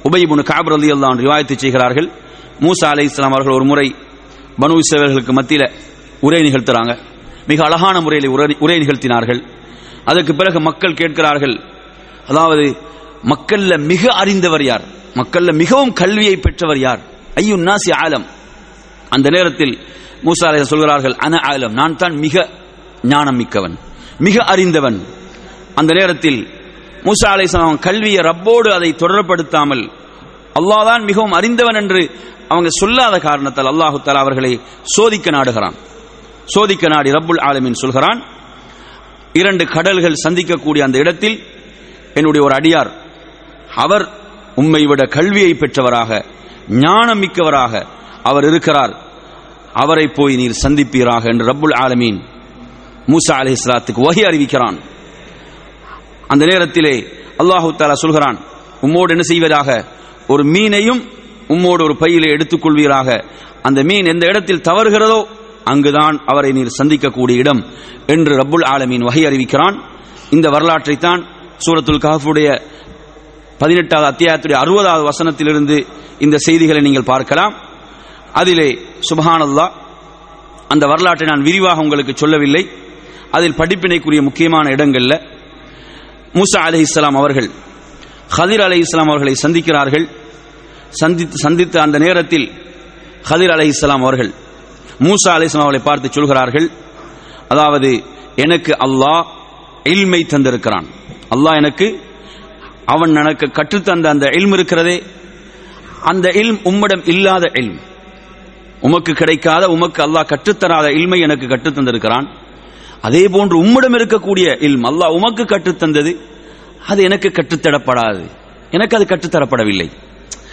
Speaker 1: உபைபுனு காபர் அலி அல்லான் ரிவாயத்து செய்கிறார்கள் மூசா அலி இஸ்லாம் அவர்கள் ஒரு முறை பனு இஸ்ரவேல்களுக்கு மத்தியில உரை நிகழ்த்துறாங்க. மிக அழகான முறையில் உரை நிகழ்த்தினார்கள். அதற்கு பிறகு மக்கள் கேட்கிறார்கள் அதாவது மக்கள்ல மிக அறிந்தவர் யார்? மக்கள்ல மிகவும் கல்வியை பெற்றவர் யார்? ஐயு நாசி ஆலம். அந்த நேரத்தில் மூசா அலை சொல்கிறார்கள் அன ஆலம் நான் தான் மிக ஞானம் மிக்கவன் மிக அறிந்தவன். அந்த நேரத்தில் மூசா அலை கல்வியை ரப்போடு அதை தொடர்படுத்தாமல் அல்லாதான் மிகவும் அறிந்தவன் என்று அவங்க சொல்லாத காரணத்தால் அல்லாஹு தலா அவர்களை சோதிக்க நாடுகிறான். சோதிக்க நாடி ரப்புல் ஆலமின் சொல்கிறான் இரண்டு கடல்கள் சந்திக்கக்கூடிய அந்த இடத்தில் என்னுடைய ஒரு அடியார் அவர் உம்மை விட கல்வியை பெற்றவராக ஞானம் மிக்கவராக அவர் இருக்கிறார். அவரை போய் நீர் சந்திப்பீராக என்று ரப்புல் ஆலமீன் மூசா அலி இஸ்லாத்துக்கு வகை அறிவிக்கிறான். அந்த நேரத்திலே அல்லாஹு தாலா சொல்கிறான் உம்மோடு என்ன செய்வதாக? ஒரு மீனையும் உம்மோடு ஒரு பையிலே எடுத்துக்கொள்வீராக. அந்த மீன் எந்த இடத்தில் தவறுகிறதோ அங்குதான் அவரை நீர் சந்திக்கக்கூடிய இடம் என்று ரப்புல் ஆலமீன் வகை அறிவிக்கிறான். இந்த வரலாற்றை தான் சூரத்துல் கஹஃபுடைய பதினெட்டாவது அத்தியாயத்துடைய அறுபதாவது வசனத்திலிருந்து இந்த செய்திகளை நீங்கள் பார்க்கலாம். அதிலே சுபஹானல்லா அந்த வரலாற்றை நான் விரிவாக உங்களுக்கு சொல்லவில்லை. அதில் படிப்பினைக்குரிய முக்கியமான இடங்கள்ல மூசா அலி இஸ்லாம் அவர்கள் ஹதிர் அலி இஸ்லாம் அவர்களை சந்திக்கிறார்கள். சந்தித்து சந்தித்த அந்த நேரத்தில் ஹதிர் அலி இஸ்லாம் அவர்கள் மூசா அலை அவர்களை பார்த்து சொல்கிறார்கள். அதாவது எனக்கு அல்லாஹ் இல்மை தந்திருக்கிறான். அல்லாஹ் எனக்கு அவன் எனக்கு கற்றுத்தந்த அந்த இல்ம் இருக்கிறதே. அந்த இல்ம் உம்மிடம் இல்லாத இல்ம். உமக்கு கிடைக்காத உமக்கு அல்லாஹ் கற்றுத்தராத இல்மை எனக்கு கற்றுத்தந்திருக்கிறான் அதே போன்று உம்மிடம் இருக்கக்கூடிய இல்ம் அல்லாஹ் உமக்கு கற்றுத்தந்தது அது எனக்கு கற்றுத்தரப்படாது எனக்கு அது கற்றுத்தரப்படவில்லை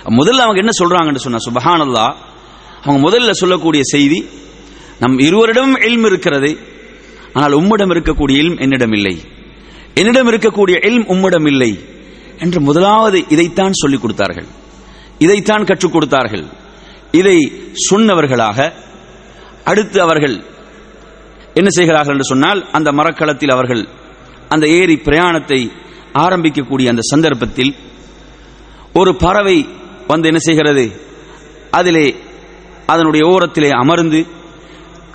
Speaker 1: முதல்ல அவங்க என்ன சொல்றாங்கன்னு சொன்னா சுபஹானல்லா அல்லாஹ் அவங்க முதல்ல சொல்லக்கூடிய செய்தி நம் இருவரிடம் இல்ம் இருக்கிறது ஆனால் உம்மிடம் இருக்கக்கூடிய இல்ம் என்னிடம் இல்லை. என்னிடம் இருக்கக்கூடிய இல்ம் உம்மிடம் இல்லை. என்று முதலாவது இதைத்தான் சொல்லிக் கொடுத்தார்கள். இதைத்தான் கற்றுக் கொடுத்தார்கள். இதை சொன்னவர்களாக அடுத்து அவர்கள் என்ன செய்கிறார்கள் என்று சொன்னால் அந்த மரக்களத்தில் அவர்கள் அந்த ஏரி பிரயாணத்தை ஆரம்பிக்கக்கூடிய அந்த சந்தர்ப்பத்தில் ஒரு பறவை வந்து என்ன செய்கிறது? அதிலே அதனுடைய ஓரத்திலே அமர்ந்து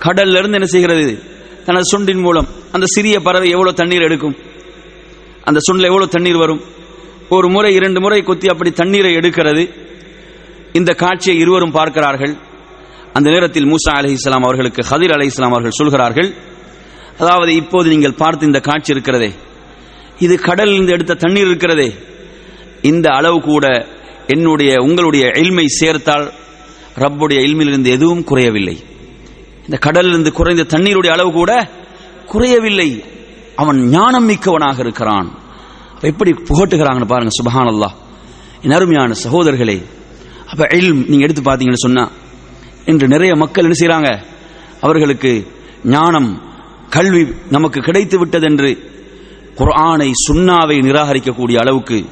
Speaker 1: கடல்ல இருந்து என்ன செய்கிறது? தனது சுண்டின் மூலம் அந்த சிறிய பறவை எவ்வளவு தண்ணீர் எடுக்கும்? அந்த சுண்டில் எவ்வளவு தண்ணீர் வரும்? ஒரு முறை இரண்டு முறை கொத்தி அப்படி தண்ணீரை எடுக்கிறது. இந்த காட்சியை இருவரும் பார்க்கிறார்கள். அந்த நேரத்தில் மூசா அலி இஸ்லாம் அவர்களுக்கு ஹதிர் அலி இஸ்லாம் அவர்கள் சொல்கிறார்கள் அதாவது இப்போது நீங்கள் பார்த்து இந்த காட்சி இருக்கிறதே இது கடலில் இருந்து எடுத்த தண்ணீர் இருக்கிறதே இந்த அளவு கூட என்னுடைய உங்களுடைய எல்மை சேர்த்தால் ரப்புடைய இல்மிலிருந்து எதுவும் குறையவில்லை. இந்த கடலிலிருந்து குறைந்த தண்ணீருடைய அளவு கூட குறையவில்லை. அவன் ஞானம் மிக்கவனாக இருக்கிறான். எப்படி புகட்டுகிறாங்கன்னு பாருங்க சுபஹான் அல்லாஹ் என் அருமையான சகோதரர்களே அப்ப இல்ம் நீங்க எடுத்து பார்த்தீங்கன்னு சொன்னா இன்று நிறைய மக்கள் என்ன செய்கிறாங்க அவர்களுக்கு ஞானம் கல்வி நமக்கு கிடைத்து விட்டது என்று சுண்ணாவை நிராகரிக்கக்கூடிய அளவுக்கு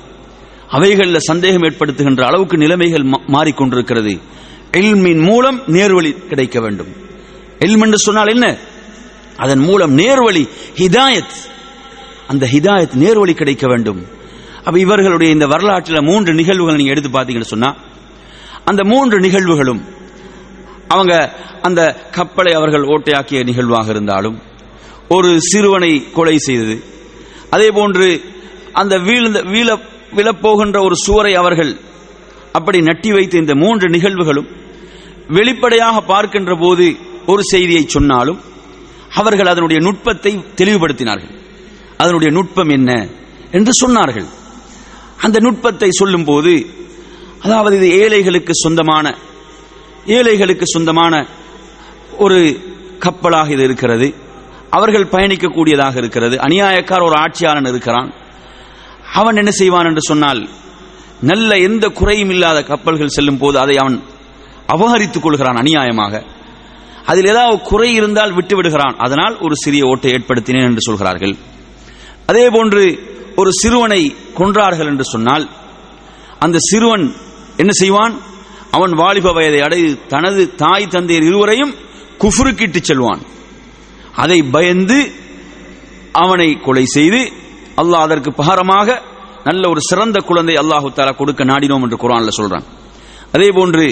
Speaker 1: அவைகளில் சந்தேகம் ஏற்படுத்துகின்ற அளவுக்கு நிலைமைகள் மா- மாறிக்கொண்டிருக்கிறது. எல்மின் மூலம் நேர்வழி கிடைக்க வேண்டும். எல்ம் என்று சொன்னால் என்ன? அதன் மூலம் நேர்வழி ஹிதாயத் அந்த ஹிதாயத் நேர்வழி கிடைக்க வேண்டும். அப்ப இவர்களுடைய இந்த வரலாற்றில் மூன்று நிகழ்வுகள் நீங்க எடுத்து பார்த்தீங்கன்னு சொன்னா அந்த மூன்று நிகழ்வுகளும் அவங்க அந்த கப்பலை அவர்கள் ஓட்டையாக்கிய நிகழ்வாக இருந்தாலும் ஒரு சிறுவனை கொலை செய்தது. அதே போன்று அந்த வீழ்ந்த வீழ விழப்போகின்ற ஒரு சுவரை அவர்கள் அப்படி நட்டி வைத்த இந்த மூன்று நிகழ்வுகளும் வெளிப்படையாக பார்க்கின்ற போது ஒரு செய்தியை சொன்னாலும் அவர்கள் அதனுடைய நுட்பத்தை தெளிவுபடுத்தினார்கள். அதனுடைய நுட்பம் என்ன என்று சொன்னார்கள். அந்த நுட்பத்தை சொல்லும்போது அதாவது இது ஏழைகளுக்கு சொந்தமான ஏழைகளுக்கு சொந்தமான ஒரு கப்பலாக இது இருக்கிறது. அவர்கள் பயணிக்கக்கூடியதாக இருக்கிறது. அநியாயக்கார ஒரு ஆட்சியாளன் இருக்கிறான். அவன் என்ன செய்வான் என்று சொன்னால் நல்ல எந்த குறையும் இல்லாத கப்பல்கள் செல்லும் போது அதை அவன் அபகரித்துக் கொள்கிறான் அநியாயமாக. அதில் ஏதாவது குறை இருந்தால் விட்டு விடுகிறான் அதனால் ஒரு சிறிய ஓட்டை ஏற்படுத்தினேன் என்று சொல்கிறார்கள். அதே போன்று ஒரு சிறுவனை கொன்றார்கள் என்று சொன்னால் அந்த சிறுவன் என்ன செய்வான்? அவன் வாலிப வயதை அடைந்து தனது தாய் தந்தையர் இருவரையும் குஃபுருக்கிட்டு செல்வான். அதை பயந்து அவனை கொலை செய்து அல்லாஹ் அதற்கு பகரமாக நல்ல ஒரு சிறந்த குழந்தை அல்லாஹு தாலா கொடுக்க நாடினோம் என்று குரான்ல சொல்றான். அதே போன்று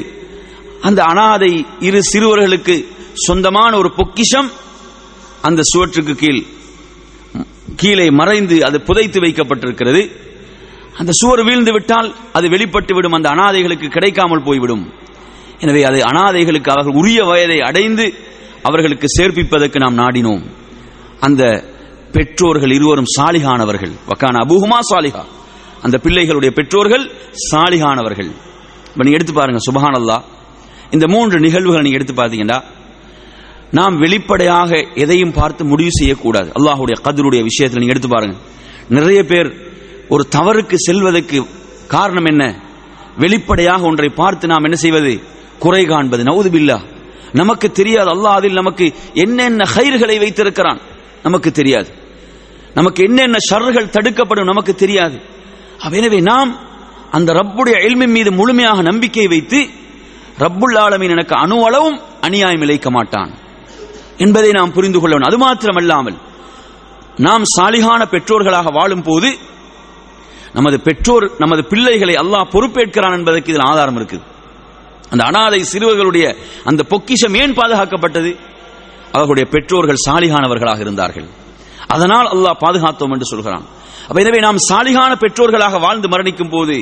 Speaker 1: அந்த அனாதை இரு சிறுவர்களுக்கு சொந்தமான ஒரு பொக்கிஷம் அந்த சுவற்றுக்கு கீழ் கீழே மறைந்து அது புதைத்து வைக்கப்பட்டிருக்கிறது. அந்த சுவர் வீழ்ந்து விட்டால் அது வெளிப்பட்டு விடும் அந்த அனாதைகளுக்கு கிடைக்காமல் போய்விடும். எனவே அது அனாதைகளுக்கு அவர்கள் உரிய வயதை அடைந்து அவர்களுக்கு சேர்ப்பிப்பதற்கு நாம் நாடினோம். அந்த பெற்றோர்கள் இருவரும் சாலிகானவர்கள். வக்கான அபூகுமா சாலிகா அந்த பிள்ளைகளுடைய பெற்றோர்கள் சாலிகானவர்கள். இப்ப நீங்க எடுத்து பாருங்க சுபஹானல்லா இந்த மூன்று நிகழ்வுகளை நீ எடுத்து பார்த்தீங்கன்னா நாம் வெளிப்படையாக எதையும் பார்த்து முடிவு செய்யக்கூடாது. அல்லாஹ்வுடைய கதருடைய விஷயத்தில் நீங்க எடுத்து பாருங்க. நிறைய பேர் ஒரு தவறுக்கு செல்வதற்கு காரணம் என்ன? வெளிப்படையாக ஒன்றை பார்த்து நாம் என்ன செய்வது? குறை காண்பது. நவுது பில்லா. நமக்கு தெரியாது. அல்லாஹ் அதில் நமக்கு என்னென்ன கயிறுகளை வைத்திருக்கிறான்? நமக்கு தெரியாது. நமக்கு என்னென்ன ஷர்றுகள் தடுக்கப்படும்? நமக்கு தெரியாது. எனவே நாம் அந்த ரப்புடைய எல்மின் மீது முழுமையாக நம்பிக்கை வைத்து ரப்புல் ஆலமின் எனக்கு அணுவளவும் அநியாயம் இழைக்க மாட்டான் என்பதை நாம் புரிந்து கொள்ளவன் அது மாத்திரமல்லாமல் நாம் சாலிகான பெற்றோர்களாக வாழும் போது நமது பெற்றோர் நமது பிள்ளைகளை அல்லாஹ் பொறுப்பேற்கிறான் என்பதற்கு இதில் ஆதாரம் இருக்குது. அந்த அனாதை சிறுவர்களுடைய அந்த பொக்கிஷம் ஏன் பாதுகாக்கப்பட்டது? அவர்களுடைய பெற்றோர்கள் சாலிகானவர்களாக இருந்தார்கள். அதனால் அல்லாஹ் பாதுகாத்தோம் என்று சொல்கிறான். அப்ப எனவே நாம் சாலிகான பெற்றோர்களாக வாழ்ந்து மரணிக்கும் போது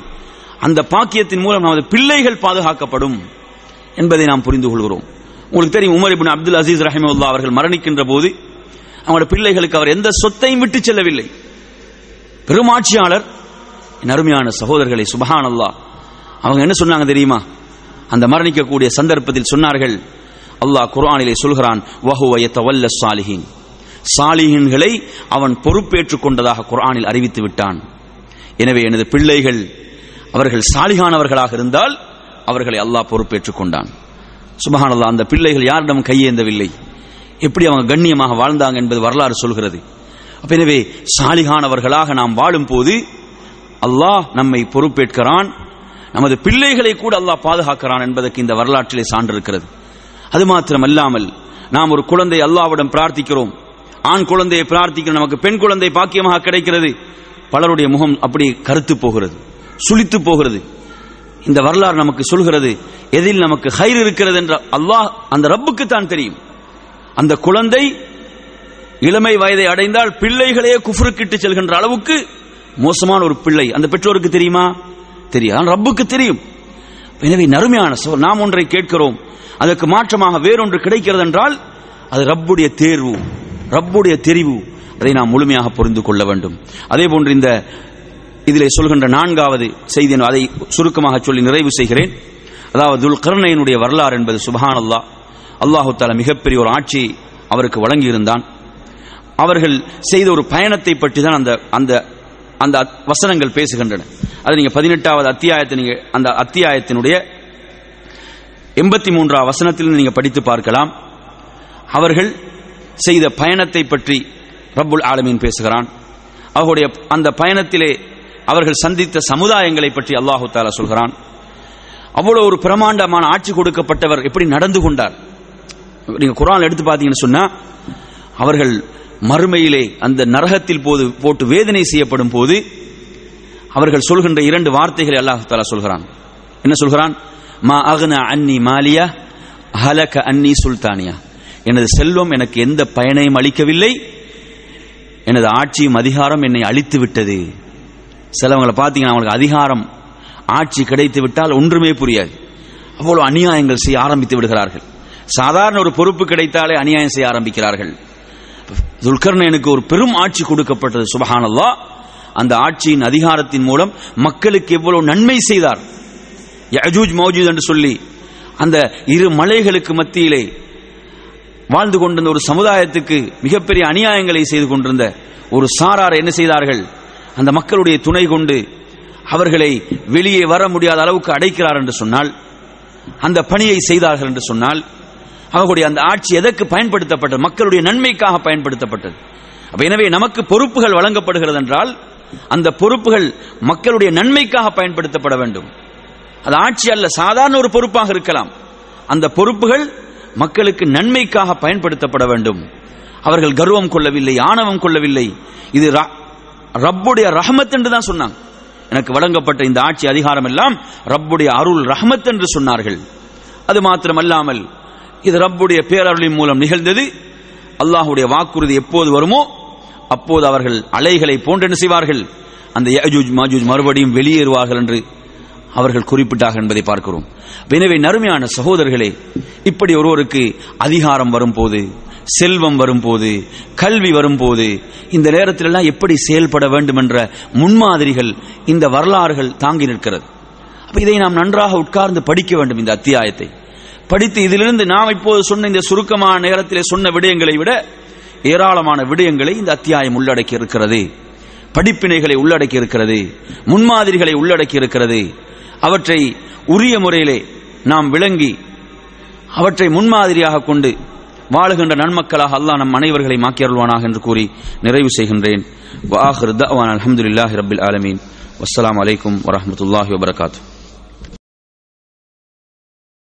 Speaker 1: அந்த பாக்கியத்தின் மூலம் நமது பிள்ளைகள் பாதுகாக்கப்படும் என்பதை நாம் புரிந்து கொள்கிறோம். உங்களுக்கு தெரியும் உமர் இபின் அப்துல் அசீஸ் ரஹிமுல்லா அவர்கள் மரணிக்கின்ற போது அவங்களோட பிள்ளைகளுக்கு அவர் எந்த சொத்தையும் விட்டு செல்லவில்லை. பெருமாட்சியாளர் அருமையான சகோதரர்களை சுபஹான் அவங்க என்ன சொன்னாங்க தெரியுமா? அந்த மரணிக்கக்கூடிய சந்தர்ப்பத்தில் சொன்னார்கள் அல்லாஹ் குர்ஆனிலே சொல்கிறான் வஹுவயத்தவல்ல சாலிஹின். சாலிஹின்களை அவன் பொறுப்பேற்றுக் கொண்டதாக குர்ஆனில் அறிவித்து விட்டான். எனவே எனது பிள்ளைகள் அவர்கள் சாலிகானவர்களாக இருந்தால் அவர்களை அல்லாஹ் பொறுப்பேற்றுக் கொண்டான். சுபஹானல்லா அந்த பிள்ளைகள் யாரிடம் கையேந்தவில்லை? எப்படி அவங்க கண்ணியமாக வாழ்ந்தாங்க என்பது வரலாறு சொல்கிறது. அப்ப எனவே சாலிகானவர்களாக நாம் வாழும் போது அல்லாஹ் நம்மை பொறுப்பேற்கிறான். நமது பிள்ளைகளை கூட அல்லாஹ் பாதுகாக்கிறான் என்பதற்கு இந்த வரலாற்றிலே சான்று இருக்கிறது அது மாத்திரமல்லாமல் நாம் ஒரு குழந்தை அல்லாவிடம் பிரார்த்திக்கிறோம். ஆண் குழந்தையை பிரார்த்திக்கிறோம். நமக்கு பெண் குழந்தை பாக்கியமாக கிடைக்கிறது. பலருடைய முகம் அப்படி கருத்து போகிறது சுளித்து போகிறது. இந்த வரலாறு நமக்கு சொல்கிறது எதில் நமக்கு ஹைர் இருக்கிறது என்ற அல்லாஹ் அந்த ரப்புக்கு தான் தெரியும். அந்த குழந்தை இளமை வயதை அடைந்தால் பிள்ளைகளையே குஃபுருக்கிட்டு செல்கின்ற அளவுக்கு மோசமான ஒரு பிள்ளை. அந்த பெற்றோருக்கு தெரியுமா? தெரியும் ஆனால் ரப்புக்கு தெரியும். எனவே நறுமையான சொல் நாம் ஒன்றை கேட்கிறோம். அதற்கு மாற்றமாக வேறொன்று கிடைக்கிறது என்றால் அது ரப்புடைய தேர்வு ரப்புடைய தெரிவு. அதை நாம் முழுமையாக புரிந்து கொள்ள வேண்டும். அதே போன்று இந்த இதிலே சொல்கின்ற நான்காவது செய்தி அதை சுருக்கமாக சொல்லி நிறைவு செய்கிறேன். அதாவது துல்கர்ணையனுடைய வரலாறு என்பது சுபஹான் அல்லா அல்லாஹு தாலா மிகப்பெரிய ஒரு ஆட்சி அவருக்கு வழங்கியிருந்தான். அவர்கள் செய்த ஒரு பயணத்தை பற்றி தான் அந்த அந்த அந்த வசனங்கள் பேசுகின்றன. அது நீங்க பதினெட்டாவது அத்தியாயத்தை நீங்க அந்த அத்தியாயத்தினுடைய எண்பத்தி மூன்றாவது வசனத்தில் நீங்க படித்து பார்க்கலாம். அவர்கள் செய்த பயணத்தை பற்றி ரப்புல் ஆலமீன் பேசுகிறான். அவர்களுடைய அந்த பயணத்திலே அவர்கள் சந்தித்த சமுதாயங்களை பற்றி அல்லாஹு தாலா சொல்கிறான். அவ்வளோ ஒரு பிரமாண்டமான ஆட்சி கொடுக்கப்பட்டவர் எப்படி நடந்து கொண்டார்? நீங்க குரான் எடுத்து பார்த்தீங்கன்னு சொன்னா அவர்கள் மறுமையிலே அந்த நரகத்தில் போது போட்டு வேதனை செய்யப்படும் போது அவர்கள் சொல்கின்ற இரண்டு வார்த்தைகளை அல்லாஹ் தாலா சொல்கிறான். என்ன சொல்கிறான்? மா அகன அன்னி மாலியா ஹலக அன்னி சுல்தானியா. எனது செல்வம் எனக்கு எந்த பயனையும் அளிக்கவில்லை. எனது ஆட்சியும் அதிகாரம் என்னை அழித்து விட்டது. சிலவங்களை பார்த்தீங்கன்னா அவங்களுக்கு அதிகாரம் ஆட்சி கிடைத்து விட்டால் ஒன்றுமே புரியாது. அவ்வளவு அநியாயங்கள் செய்ய ஆரம்பித்து விடுகிறார்கள். சாதாரண ஒரு பொறுப்பு கிடைத்தாலே அநியாயம் செய்ய ஆரம்பிக்கிறார்கள். துல்கர்ணனுக்கு ஒரு பெரும் ஆட்சி கொடுக்கப்பட்டது சுபஹானல்லா. அந்த ஆட்சியின் அதிகாரத்தின் மூலம் மக்களுக்கு எவ்வளவு நன்மை செய்தார். யஜூஜ் மௌஜூத் என்று சொல்லி அந்த இரு மலைகளுக்கு மத்தியிலே வாழ்ந்து கொண்டிருந்த ஒரு சமுதாயத்துக்கு மிகப்பெரிய அநியாயங்களை செய்து கொண்டிருந்த ஒரு சாரார் என்ன செய்தார்கள்? அந்த மக்களுடைய துணை கொண்டு அவர்களை வெளியே வர முடியாத அளவுக்கு அடைக்கிறார் என்று சொன்னால் அந்த பணியை செய்தார்கள் என்று சொன்னால் அவர்களுடைய அந்த ஆட்சி எதற்கு பயன்படுத்தப்பட்டது? மக்களுடைய நன்மைக்காக பயன்படுத்தப்பட்டது. அப்ப எனவே நமக்கு பொறுப்புகள் வழங்கப்படுகிறது என்றால் அந்த பொறுப்புகள் மக்களுடைய நன்மைக்காக பயன்படுத்தப்பட வேண்டும். அது ஆட்சி அல்ல சாதாரண ஒரு பொறுப்பாக இருக்கலாம். அந்த பொறுப்புகள் மக்களுக்கு நன்மைக்காக பயன்படுத்தப்பட வேண்டும். அவர்கள் கர்வம் கொள்ளவில்லை ஆணவம் கொள்ளவில்லை. இது ரப்புடைய ரஹமத் என்று தான் சொன்னாங்க. எனக்கு வழங்கப்பட்ட இந்த ஆட்சி அதிகாரம் எல்லாம் ரப்புடைய அருள் ரஹமத் என்று சொன்னார்கள். அது மாத்திரமல்லாமல் இது ரப்புடைய பேரருளின் மூலம் நிகழ்ந்தது. அல்லாஹுடைய வாக்குறுதி எப்போது வருமோ அப்போது அவர்கள் அலைகளை போன்றென்று செய்வார்கள்? அந்த யஜூஜ் மாஜூஜ் மறுபடியும் வெளியேறுவார்கள் என்று அவர்கள் குறிப்பிட்டார்கள் என்பதை பார்க்கிறோம். எனவே நறுமையான சகோதரர்களே இப்படி ஒருவருக்கு அதிகாரம் வரும்போது செல்வம் வரும்போது கல்வி வரும்போது இந்த நேரத்திலெல்லாம் எப்படி செயல்பட வேண்டும் என்ற முன்மாதிரிகள் இந்த வரலாறுகள் தாங்கி நிற்கிறது. அப்ப இதை நாம் நன்றாக உட்கார்ந்து படிக்க வேண்டும் இந்த அத்தியாயத்தை. படித்து இதிலிருந்து நாம் இப்போது சொன்ன இந்த சுருக்கமான நேரத்திலே சொன்ன விடயங்களை விட ஏராளமான விடயங்களை இந்த அத்தியாயம் உள்ளடக்கி இருக்கிறது. படிப்பினைகளை உள்ளடக்கி இருக்கிறது. முன்மாதிரிகளை உள்ளடக்கி இருக்கிறது. அவற்றை உரிய முறையிலே நாம் விளங்கி அவற்றை முன்மாதிரியாக கொண்டு வாழுகின்ற நன்மக்களாக அல்லாஹ் நம் அனைவர்களை மாக்கியருள்வானாக என்று கூறி நிறைவு செய்கின்றேன். அலமதுல்லாஹி ரபில் ஆலமீன். வஸ்ஸலாம் வலைக்கம் வரமத்துல்லாஹி வபரகாத்து.